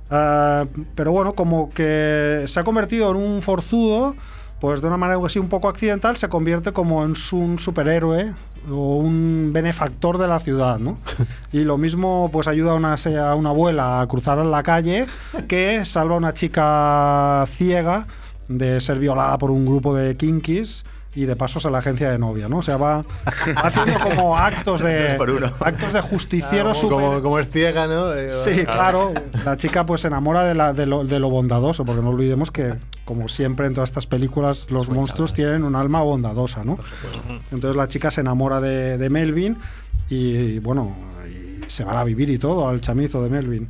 Ah, pero bueno, como que se ha convertido en un forzudo, pues de una manera así un poco accidental, se convierte como en su- un superhéroe o un benefactor de la ciudad, ¿no? [laughs] Y lo mismo pues ayuda a una, a una abuela a cruzar en la calle que salva a una chica ciega de ser violada por un grupo de kinkis y de paso a la agencia de novia, ¿no? O sea, va, [laughs] haciendo como actos de Dos por uno. actos de justiciero como, súper- como, como es ciega, ¿no? Sí, claro. La chica pues se enamora de, la- de lo, de lo bondadoso, porque no olvidemos que, como siempre en todas estas películas, los monstruos tienen un alma bondadosa, ¿no? Entonces la chica se enamora de, de Melvin y, bueno, y se van a vivir y todo al chamizo de Melvin.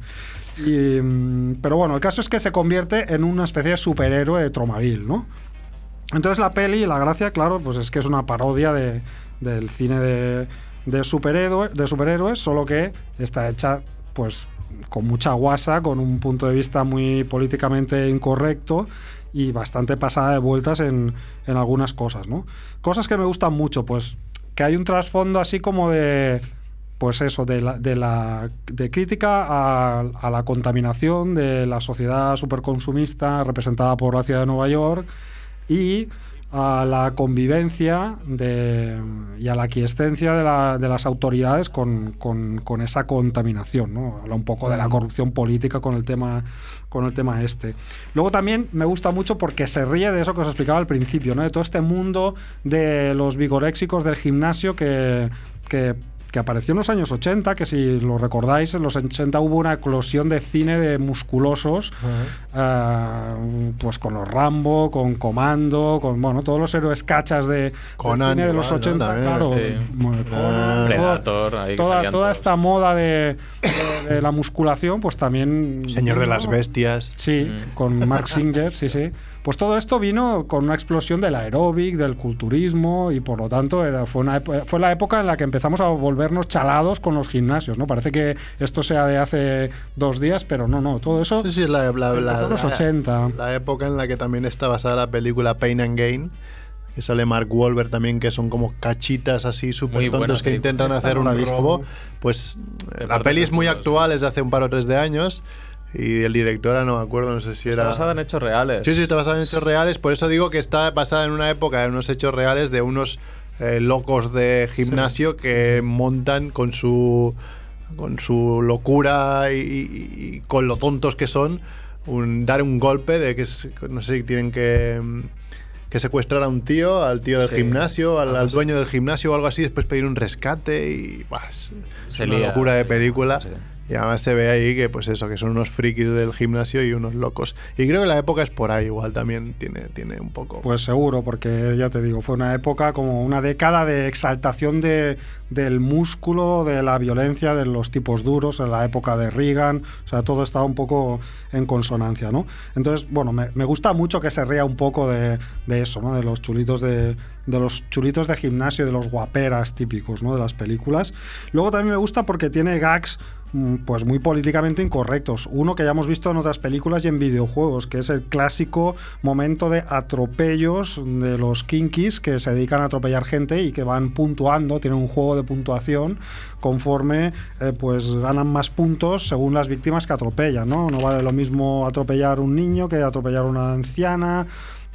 Y, mm, pero bueno, el caso es que se convierte en una especie de superhéroe de Tromaville, ¿no? Entonces la peli, la gracia, claro, pues es que es una parodia de- del cine de, de, superhéroe- de superhéroes, solo que está hecha pues con mucha guasa, con un punto de vista muy políticamente incorrecto y bastante pasada de vueltas en, en algunas cosas, ¿no? Cosas que me gustan mucho, pues que hay un trasfondo así como de pues eso, de, la, de, la, de crítica a, a la contaminación de la sociedad superconsumista representada por la ciudad de Nueva York y a la convivencia de, y a la aquiescencia de, la- de las autoridades con, con- con esa contaminación. ¿no? Habla un poco de la corrupción política con el, tema, con el tema este. Luego también me gusta mucho porque se ríe de eso que os explicaba al principio, ¿no? de todo este mundo de los vigoréxicos del gimnasio que, que que apareció en los años 80, que si lo recordáis, en los 80 hubo una eclosión de cine de musculosos, eh, pues con los Rambo, con Comando, con bueno, todos los héroes cachas de, del cine de los igual, ¿no? 80, También, claro. sí. Predator, ahí toda, toda todos. esta moda de, de- de la musculación, pues también... Señor de las ¿no? bestias. Sí, Mm. con Mark Singer, sí, sí. [laughs] Pues todo esto vino con una explosión del aeróbic, del culturismo y por lo tanto era, fue, una, ep- fue la época en la que empezamos a volvernos chalados con los gimnasios, ¿no? Parece que esto sea de hace dos días, pero no, no, todo eso Sí, sí, la, la, la- los la- 80. la época en la que también está basada la película Pain and Gain. Que sale Mark Wahlberg también, que son como cachitas así súper tontos que intentan hacer un robo. Pues la peli es muy actual, es de hace un par o tres de años. Y el director, ahora no me acuerdo, no sé si Está era. basada en hechos reales. Sí, sí, está basada en hechos reales. Por eso digo que está basada en una época, en unos hechos reales de unos eh, locos de gimnasio que montan con su con su locura y, y- y con lo tontos que son, un, dar un golpe de que es- no sé, tienen que que secuestrar a un tío, al tío del Sí. gimnasio, al, dueño del gimnasio o algo así, después pedir un rescate y buah, es, una locura de película. sí. Y además se ve ahí que, pues eso, que son unos frikis del gimnasio y unos locos. Y creo que la época es por ahí, igual también tiene, tiene un poco. Pues seguro, porque ya te digo, fue una época como una década de exaltación de, del músculo, de la violencia, de los tipos duros, en la época de Reagan, o sea, todo estaba un poco en consonancia, ¿no? Entonces, bueno, me, gusta mucho que se ría un poco de, de eso, ¿no? De los chulitos de, de los chulitos de gimnasio, de los guaperas típicos, ¿no? De las películas. Luego también me gusta porque tiene gags pues muy políticamente incorrectos. Uno que ya hemos visto en otras películas y en videojuegos, que es el clásico momento de atropellos de los kinkis que se dedican a atropellar gente y que van puntuando, tienen un juego de puntuación conforme eh, pues ganan más puntos según las víctimas que atropellan, ¿no? No vale lo mismo atropellar un niño que atropellar una anciana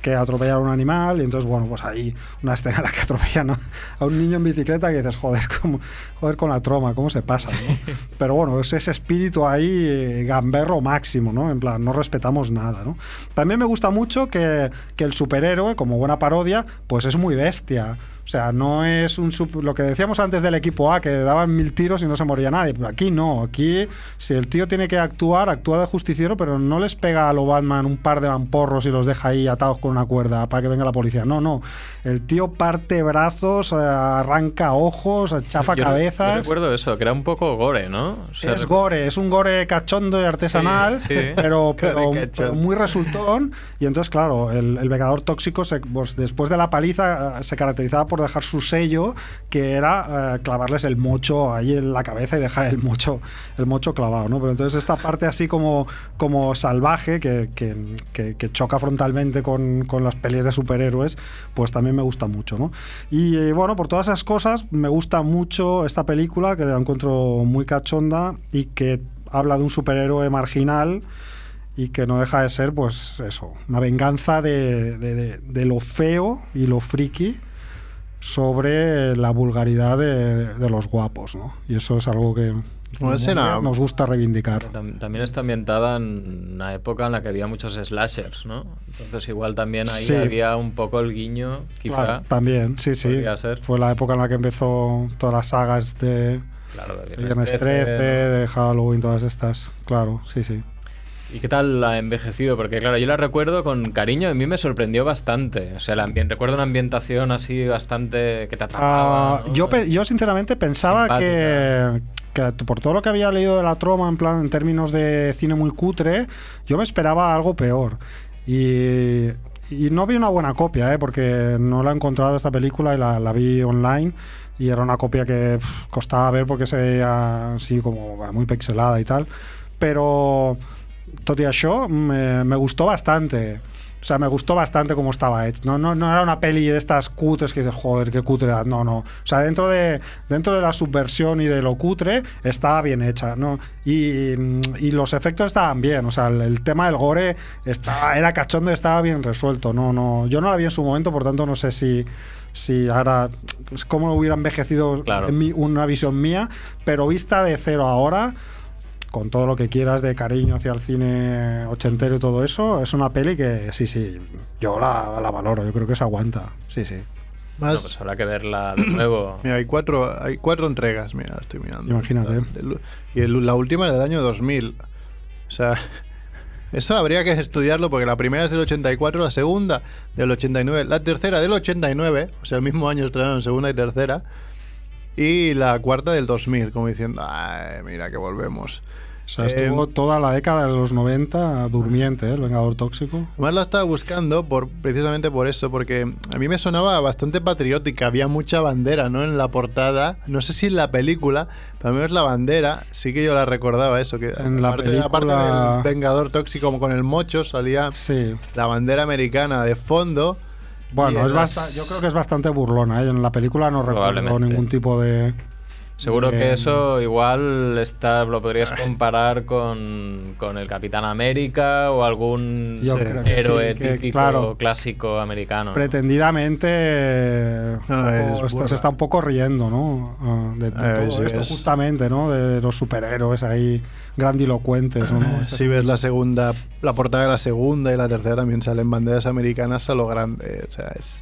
que atropellar a un animal y entonces bueno pues hay una escena en la que atropellan a a un niño en bicicleta que dices joder cómo, joder con la troma cómo se pasa ¿no? pero bueno es ese espíritu ahí eh, gamberro máximo no en plan no respetamos nada no también me gusta mucho que, que el superhéroe como buena parodia pues es muy bestia o sea, no es un sup- lo que decíamos antes del equipo A, que daban mil tiros y no se moría nadie. Pero aquí no. Aquí, si el tío tiene que actuar, actúa de justiciero, pero no les pega a lo Batman un par de vamporros y los deja ahí atados con una cuerda para que venga la policía. No, no. El tío parte brazos, eh, arranca ojos, chafa Yo- cabezas. Yo recuerdo eso, que era un poco gore, ¿no? O sea, Es gore, es un gore cachondo y artesanal, Sí, [laughs] sí. [laughs] Pero, pero, muy resultón. Y entonces, claro, el, el Vengador Tóxico, se- pues, después de la paliza, eh, se caracterizaba por dejar su sello, que era eh, clavarles el mocho ahí en la cabeza y dejar el mocho, el mocho clavado, ¿no? Pero entonces esta parte así como, como salvaje, que, que- que- choca frontalmente con, con las pelis de superhéroes, pues también me gusta mucho, ¿no? Y eh, bueno, por todas esas cosas, me gusta mucho esta película, que la encuentro muy cachonda y que habla de un superhéroe marginal y que no deja de ser, pues eso, una venganza de- de- de lo feo y lo friki sobre la vulgaridad de, de los guapos, ¿no? Y eso es algo que Bueno, nos gusta reivindicar. Tam- También está ambientada en una época en la que había muchos slashers, ¿no? Entonces igual también ahí Sí. había un poco el guiño, quizá. Claro, también, sí, sí. ser. Fue la época en la que empezó todas las sagas de Claro, de de Viernes Viernes 13, 13, de Halloween, todas estas. Claro, sí, sí. ¿Y qué tal ha envejecido? Porque claro, yo la recuerdo con cariño, a mí me sorprendió bastante. O sea, ambien- recuerdo una ambientación así bastante que te atrapaba. Ah, ¿no? yo, yo sinceramente pensaba que, que por todo lo que había leído de la troma, en plan, en términos de cine muy cutre, yo me esperaba algo peor. Y, y no vi una buena copia, ¿eh? porque no la he encontrado esta película y la, la vi online. Y era una copia que costaba ver porque se veía así como muy pixelada y tal. Pero tot i això, me, me gustó bastante. O sea, me gustó bastante cómo estaba hecho. No, no, no era una peli de estas cutres que dices, joder, qué cutre. era". No, no. O sea, dentro de, dentro de la subversión y de lo cutre, estaba bien hecha, ¿no? Y, y los efectos estaban bien. O sea, el, el tema del gore estaba, era cachondo y estaba bien resuelto. No, no. Yo no la vi en su momento, por tanto, no sé si, si ahora es como hubiera envejecido en mi- una visión mía, pero vista de cero ahora con todo lo que quieras de cariño hacia el cine ochentero y todo eso, es una peli que sí, sí, yo la, la valoro, yo creo que se aguanta. Sí, sí. Más- pues habrá que verla de nuevo. [clears throat] Mira, hay cuatro, hay cuatro entregas, mira, estoy mirando. Imagínate. Y el- la última es del año 2000. O sea, [laughs] eso habría que estudiarlo porque la primera es del 84, la segunda del 89, la tercera del 89, o sea, el mismo año estrenaron segunda y tercera, y la cuarta del 2000, como diciendo, ay, mira que volvemos. O sea, Eh, estuvo toda la década de los 90 durmiente, ¿eh? el Vengador Tóxico. Además la estaba buscando por, precisamente por eso, porque a mí me sonaba bastante patriótica, había mucha bandera, ¿no? En la portada, no sé si en la película, pero al menos la bandera, sí que yo la recordaba eso, que En la aparte, aparte película- del Vengador Tóxico como con el mocho salía la bandera americana de fondo. Bueno, en es las- basta- yo creo que es bastante burlona, ¿eh? En la película no recuerdo Probablemente. ningún tipo de... Seguro que eso igual está, lo podrías comparar con, con el Capitán América o algún Yo creo que héroe sí, que, típico claro, clásico americano. ¿no? pretendidamente No, es se está un poco riendo, ¿no? Ah, De, de Ah, todo esto es- justamente, ¿no? De los superhéroes ahí grandilocuentes, ¿no? [laughs] Este Si ves la segunda, la portada de la segunda y la tercera también salen banderas americanas a lo grande, o sea, es,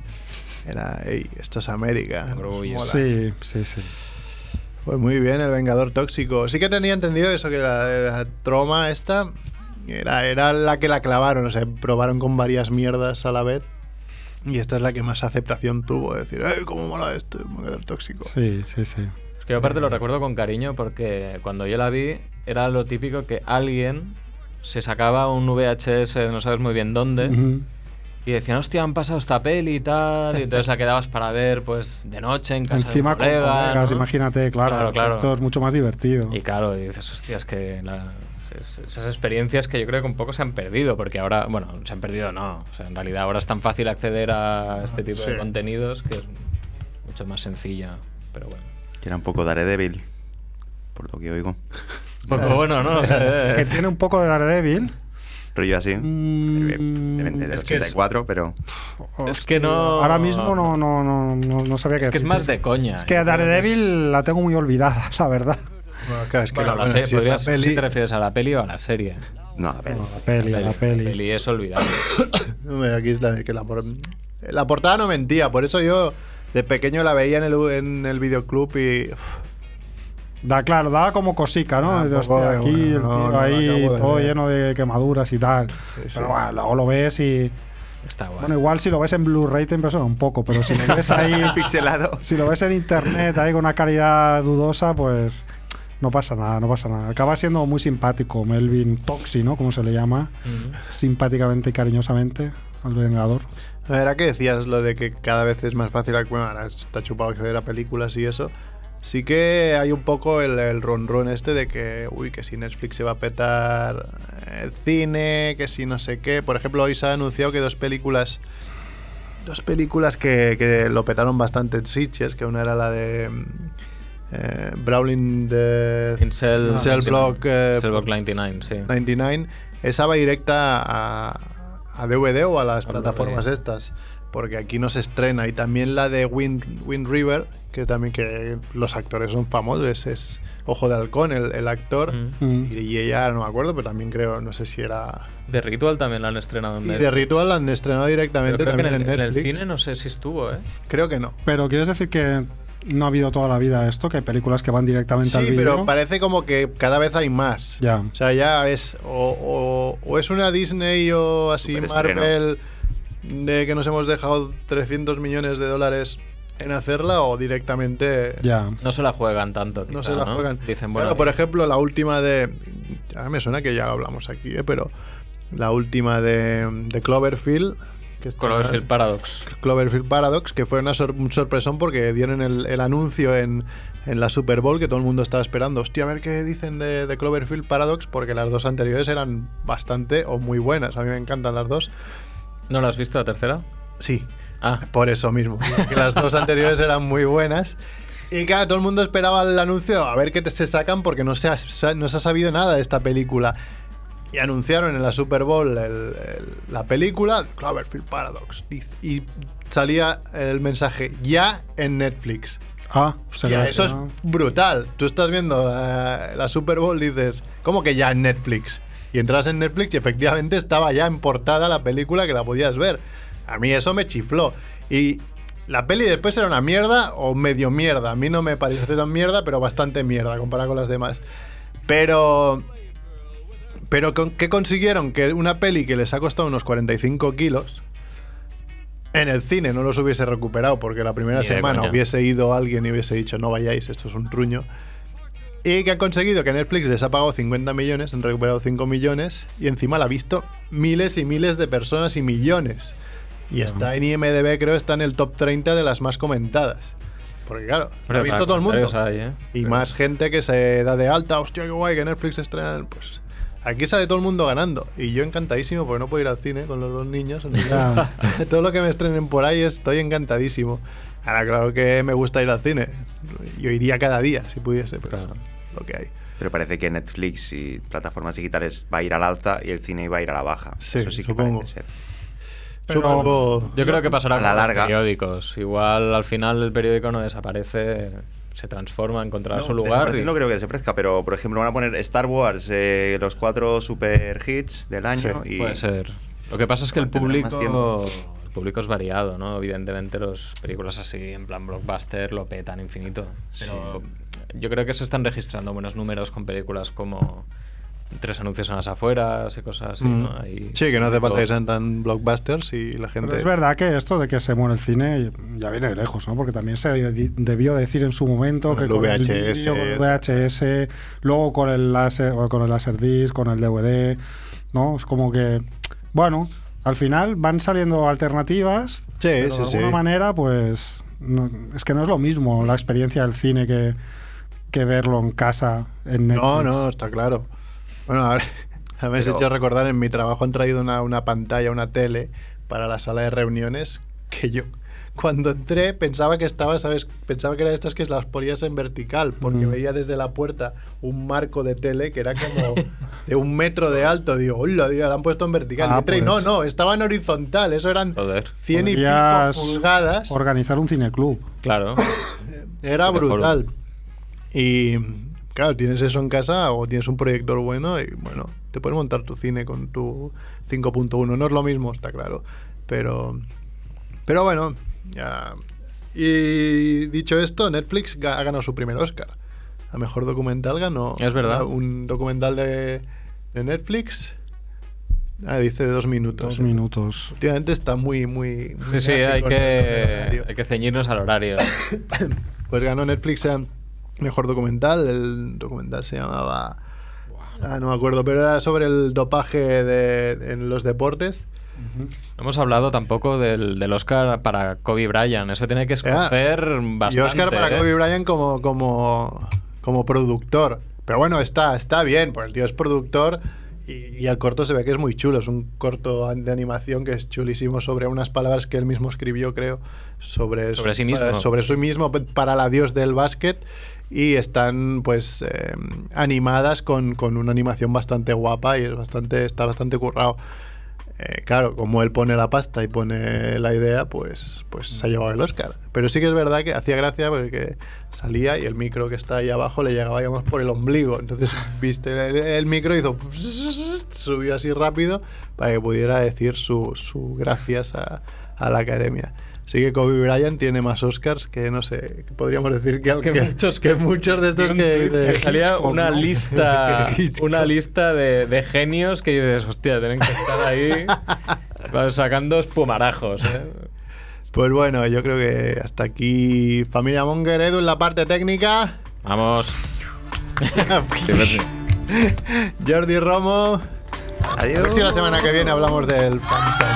era, "Ey, esto es América. nos mola". Sí, sí, sí. Pues muy bien, el Vengador Tóxico. Sí que tenía entendido eso, que la, la troma esta era, era la que la clavaron, o sea, probaron con varias mierdas a la vez. Y esta es la que más aceptación tuvo, decir, ¡ay, cómo mola esto, el Vengador Tóxico! Sí, sí, sí. Es que yo aparte lo recuerdo con cariño porque cuando yo la vi era lo típico que alguien se sacaba un VHS no sabes muy bien dónde. Y decían, hostia, han pasado esta peli y tal, y entonces la quedabas para ver pues de noche en casa Encima de un con colega, colegas, ¿no? imagínate, claro, Claro, claro. Esto es mucho más divertido. Y claro, y dices, hostia, es que la- es- esas experiencias que yo creo que un poco se han perdido, porque ahora, bueno, se han perdido no, o sea, en realidad ahora es tan fácil acceder a este tipo de contenidos que es mucho más sencilla, pero bueno. Que era un poco Daredevil, por lo que oigo. Un [laughs] poco bueno, ¿no? O sea, [laughs] que tiene un poco de Daredevil. Pero yo así. Mm, del es que es- 84, pero. Es que no... Ahora mismo no, no, no, no, no sabía qué Es que es más de coña. Es que a Daredevil la tengo muy olvidada, [laughs] la verdad. Bueno, claro, es que Bueno, la, la serie, si es la peli- te refieres a la peli o a la serie. No, a la peli. La peli, la peli. La peli es olvidable. [coughs] Hombre, aquí está, que la, por- la portada no mentía, por eso yo de pequeño la veía en el, en el videoclub y... uf, Da, claro, daba como cosica, ¿no? Ah, De, hostia, aquí bueno, el no, tío no, ahí de todo ver. lleno de quemaduras y tal. sí. Pero bueno, luego lo ves y. Está guay. Bueno, igual si lo ves en Blu-ray te impresiona un poco, pero si lo ves ahí. [laughs] Pixelado. si lo ves en internet ahí con una calidad dudosa, pues. No pasa nada, no pasa nada. Acaba siendo muy simpático Melvin Toxi, ¿no? Como se le llama. Simpáticamente y cariñosamente al Vengador. A ver, ¿a qué decías lo de que cada vez es más fácil, bueno, ahora está chupado acceder a películas y eso? Sí que hay un poco el, el ron este de que, uy, que si Netflix se va a petar el cine, que si no sé qué. Por ejemplo, hoy se ha anunciado que dos películas, dos películas que, que lo petaron bastante en Sitges, que una era la de eh, Brawling de Incel, Incel Block, eh, Incel Block 99, sí. 99, esa va directa a, a DVD o a las A plataformas estas. Porque aquí no se estrena. Y también la de Wind, Wind River, que también que los actores son famosos, es, es Ojo de Halcón, el, el actor. Mm. Y, y ella, no me acuerdo, pero también creo, no sé si era... De Ritual también la han estrenado en Y de Ritual la han estrenado directamente creo que también en, el, en en el cine no sé si estuvo, ¿eh? Creo que no. Pero quieres decir que no ha habido toda la vida esto, que hay películas que van directamente al Sí, vídeo. pero parece como que cada vez hay más. Ya. O sea, ya es. O, o- o es una Disney o así. Marvel de que nos hemos dejado 300 millones de dólares en hacerla o directamente. Ya. No se la juegan tanto. No se la juegan. Dicen, bueno, Claro, por ejemplo, la última de. A mí me suena que ya lo hablamos aquí, ¿eh? pero. La última de, de Cloverfield. Que está- Cloverfield Paradox. Cloverfield Paradox, que fue una sor- un sorpresón porque dieron el, el anuncio en, en la Super Bowl que todo el mundo estaba esperando. Hostia, a ver qué dicen de, de Cloverfield Paradox, porque las dos anteriores eran bastante o muy buenas. A mí me encantan las dos. ¿No la has visto la tercera? Sí, Ah, por eso mismo. Que las dos anteriores eran muy buenas. Y claro, todo el mundo esperaba el anuncio a ver qué te- se sacan porque no se, ha, no se ha sabido nada de esta película. Y anunciaron en la Super Bowl el- el- la película Cloverfield Paradox. Y, y salía el mensaje ya en Netflix. Ah, claro, eso es brutal. Tú estás viendo eh, la Super Bowl y dices, ¿cómo que ya en Netflix? Y entras en Netflix y efectivamente estaba ya en portada la película que la podías ver. A mí eso me chifló. Y la peli después era una mierda o medio mierda. A mí no me pareció tan mierda, pero bastante mierda comparada con las demás. Pero. Pero ¿qué consiguieron? Que una peli que les ha costado unos 45 kilos. En el cine no los hubiese recuperado porque la primera Ni semana hubiese ido alguien y hubiese dicho no vayáis, esto es un truño. Y que han conseguido que Netflix les ha pagado 50 millones, han recuperado 5 millones y encima la ha visto miles y miles de personas y millones. Y está en IMDB, creo, está en el top 30 de las más comentadas. Porque claro, la ha visto todo el mundo. hay, ¿eh? Y más gente que se da de alta, hostia, qué guay, que Netflix estrena. Pues aquí sale todo el mundo ganando. Y yo encantadísimo porque no puedo ir al cine con los dos niños. [laughs] todo lo que me estrenen por ahí estoy encantadísimo. Ahora, claro que me gusta ir al cine. Yo iría cada día si pudiese, pero lo que hay. Pero parece que Netflix y plataformas digitales va a ir al alta y el cine va a ir a la baja. Sí, Eso sí que supongo. parece ser. Supongo- Yo creo que pasará A la con los larga. periódicos. Igual al final el periódico no desaparece, se transforma, encontrará No, su lugar. y- No creo que desaparezca, pero por ejemplo van a poner Star Wars, eh, los cuatro super hits del año. Sí, y Puede ser. Lo que pasa es que el público, el público es variado, ¿no? Evidentemente los películas así en plan blockbuster lo petan infinito. Pero yo creo que se están registrando buenos números con películas como tres anuncios en las afueras y cosas así, ¿no? Mm. Ahí- Sí, que no hace falta que sean tan blockbusters y la gente. Pero es verdad que esto de que se muere el cine ya viene de lejos, ¿no? Porque también se de- debió decir en su momento Con que el con el VHS. vídeo, con el VHS, luego con el láser, o con el Laserdisc, con el DVD, ¿no? Es como que, bueno, al final van saliendo alternativas, Sí, pero sí, de sí. alguna manera, pues, no- es que no es lo mismo la experiencia del cine que, que verlo en casa, en Netflix. No, no, está claro. Bueno, a ver, [laughs] me Pero- hecho recordar, en mi trabajo han traído una, una pantalla, una tele para la sala de reuniones que yo cuando entré pensaba que estaba, ¿sabes? Pensaba que era de estas que las ponías en vertical, porque Mm. veía desde la puerta un marco de tele que era como [laughs] de un metro de alto. Digo, hola, digo, la han puesto en vertical. Ah, y entré y pues. no, no, estaba en horizontal, eso eran Joder. 100 y pico pulgadas. Organizar un cineclub. Claro. Era Mejor. Y claro, tienes eso en casa o tienes un proyector bueno y bueno, te puedes montar tu cine con tu 5.1. No es lo mismo, está claro. Pero, pero bueno, ya. Y dicho esto, Netflix ha ganado su primer Oscar. A mejor documental ganó. Es verdad. Un documental de, de Netflix. Ah, dice de dos minutos. Dos minutos. Últimamente está muy, muy. muy Sí, sí, hay que, hay que ceñirnos al horario. [coughs] Pues ganó Netflix a mejor documental. El documental se llamaba. Ah, no me acuerdo, pero era sobre el dopaje de, en los deportes. No hemos hablado tampoco del, del Oscar para Kobe Bryant. Eso tiene que escocer bastante. y Oscar para ¿eh? Kobe Bryant como, como, como productor. Pero bueno, está, está bien, pues el tío es productor y, y el corto se ve que es muy chulo. Es un corto de animación que es chulísimo sobre unas palabras que él mismo escribió, creo, sobre, Sobre su- sí mismo. Para, sobre sí mismo para la dios del básquet. Y están pues eh, animadas con, con una animación bastante guapa y es bastante, está bastante currado. eh, claro, como él pone la pasta y pone la idea, pues, pues se ha llevado el Oscar. Pero sí que es verdad que hacía gracia porque salía y el micro que está ahí abajo le llegaba, digamos, por el ombligo. Entonces, [laughs] viste el, el micro hizo. subió así rápido para que pudiera decir su, su gracias a, a la academia. Así que Kobe Bryant tiene más Oscars que, no sé, que podríamos decir que, Que que- muchos- que muchos de estos que... de que salía Hitchcock, una ¿no? lista [laughs] una lista de, de genios que dices, hostia, tienen que estar ahí sacando espumarajos. ¿eh? Pues bueno, yo creo que hasta aquí Familia Monger, Edu en la parte técnica. Vamos. [laughs] Jordi Romo. Adiós. A ver si la semana que viene hablamos del Phantom.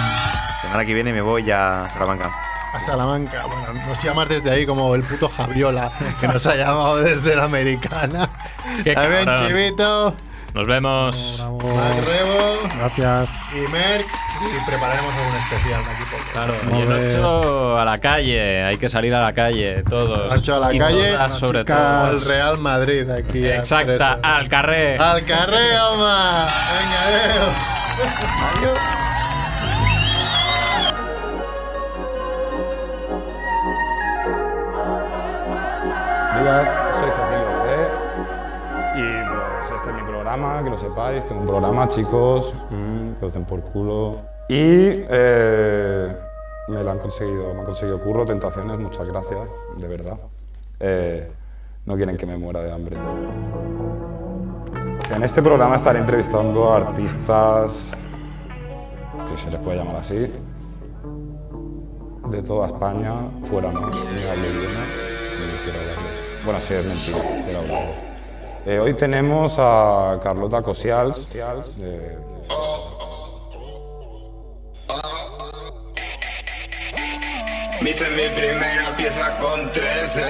Semana que viene me voy a Salamanca. A Salamanca. Bueno, nos llamas desde ahí como el puto Javiola, que nos ha llamado desde la americana. [laughs] Qué cabrón. Chivito. Nos vemos. Más Rebo. Gracias. Y Merck. Y prepararemos algún especial de aquí poco. Claro, Muy y el bien. 8 a la calle, hay que salir a la calle, todos. Ocho a la Y calle, todas, sobre chicas. todo. El Real Madrid aquí. Exacta, al carré. Al carreo, ma. Venga, adiós. Adiós. Días, soy Cecilio C. Y pues este es mi programa, que lo sepáis. Tengo un programa, chicos, mm, que os den por culo. Y eh, me lo han conseguido, me han conseguido curro, tentaciones, muchas gracias, de verdad. Eh, no quieren que me muera de hambre. En este programa estaré entrevistando a artistas, si se les puede llamar así, de toda España, fuera no, hablarlo. Bueno, sí, es mentira, quiero hablarlo. Eh, hoy tenemos a Carlota Cosials, de- Me hice mi primera pieza con 13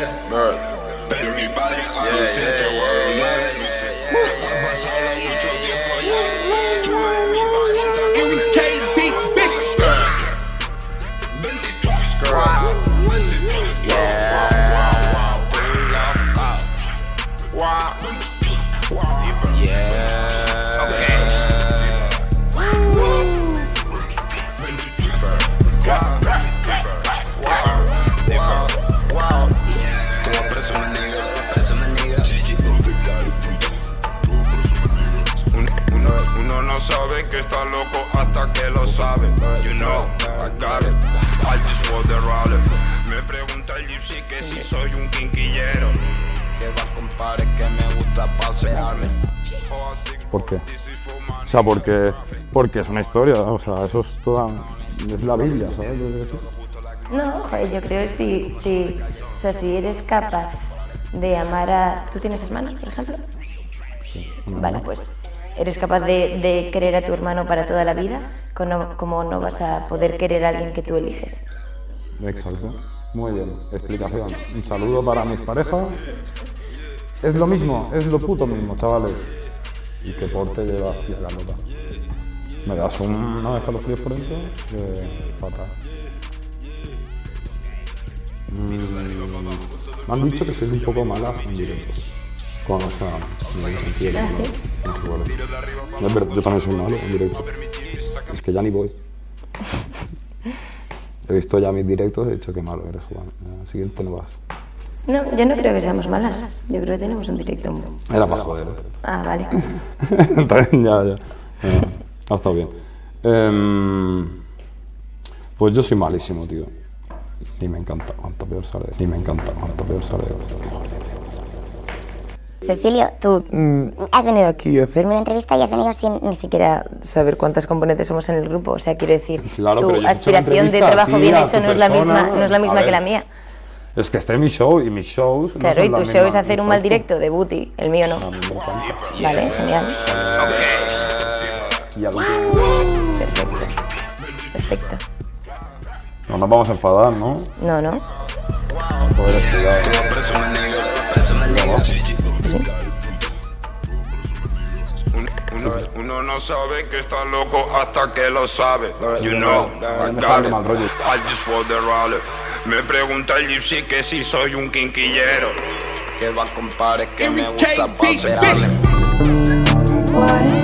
Pero mi padre a los 7 hasta que lo sabe. You know, I got it. I just want the rally. Me pregunta el gypsy que si soy un quinquillero. Que va compadre que me gusta pasearme. ¿Por qué? O sea, porque, porque es una historia, o sea, eso es toda... Es la Biblia, ¿sabes? No, joder, yo creo que si, si, o sea, si eres capaz de amar a... ¿Tú tienes hermanos, por ejemplo? Vale, pues eres capaz de, de querer a tu hermano para toda la vida, como, como no vas a poder querer a alguien que tú eliges. Exacto. Muy bien. Explicación. Un saludo para mis parejas. Es lo mismo, es lo puto mismo, chavales. Y que porte lleva hostia, la nota. Me das un, una escalofríos por dentro que fatal. Mm, me han dicho que soy un poco mala en directos. Con, o sea, que ¿Ah, sí? Es verdad, yo también soy malo en directo. Es que ya ni voy. He visto ya mis directos y he dicho que malo eres, Juan. Siguiente no vas. No, yo no creo que seamos malas. Yo creo que tenemos un directo. Era para joder. ¿eh? Ah, vale. [laughs] Ya. Ya, Ha estado bien. Em, pues yo soy malísimo, tío. Y me encanta. Cuanto peor sale. Y me encanta. Cuanto peor sale. Cecilio, tú has venido aquí a hacerme una entrevista y has venido sin ni siquiera saber cuántas componentes somos en el grupo. O sea, quiero decir, Claro, tu yo he aspiración de a trabajo ti, bien a hecho tu no es la misma, no es la A misma ver. que la mía. Es que este es mi show y mis shows. no Claro, son y la tu misma- show es hacer un mal directo de booty, el mío no. A mí me encanta. Vale, genial. Y al Perfecto. Perfecto. No nos vamos a enfadar, ¿no? No, no. Joder, cuidado. Uno, uno no sabe que está loco hasta que lo sabe. You know, I got it. I just want the rally. Me pregunta el gypsy que si soy un quinquillero. Que va compadre que me gusta pasearme. Why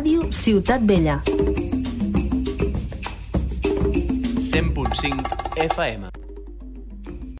Ràdio Ciutat Vella. 100.5 FM.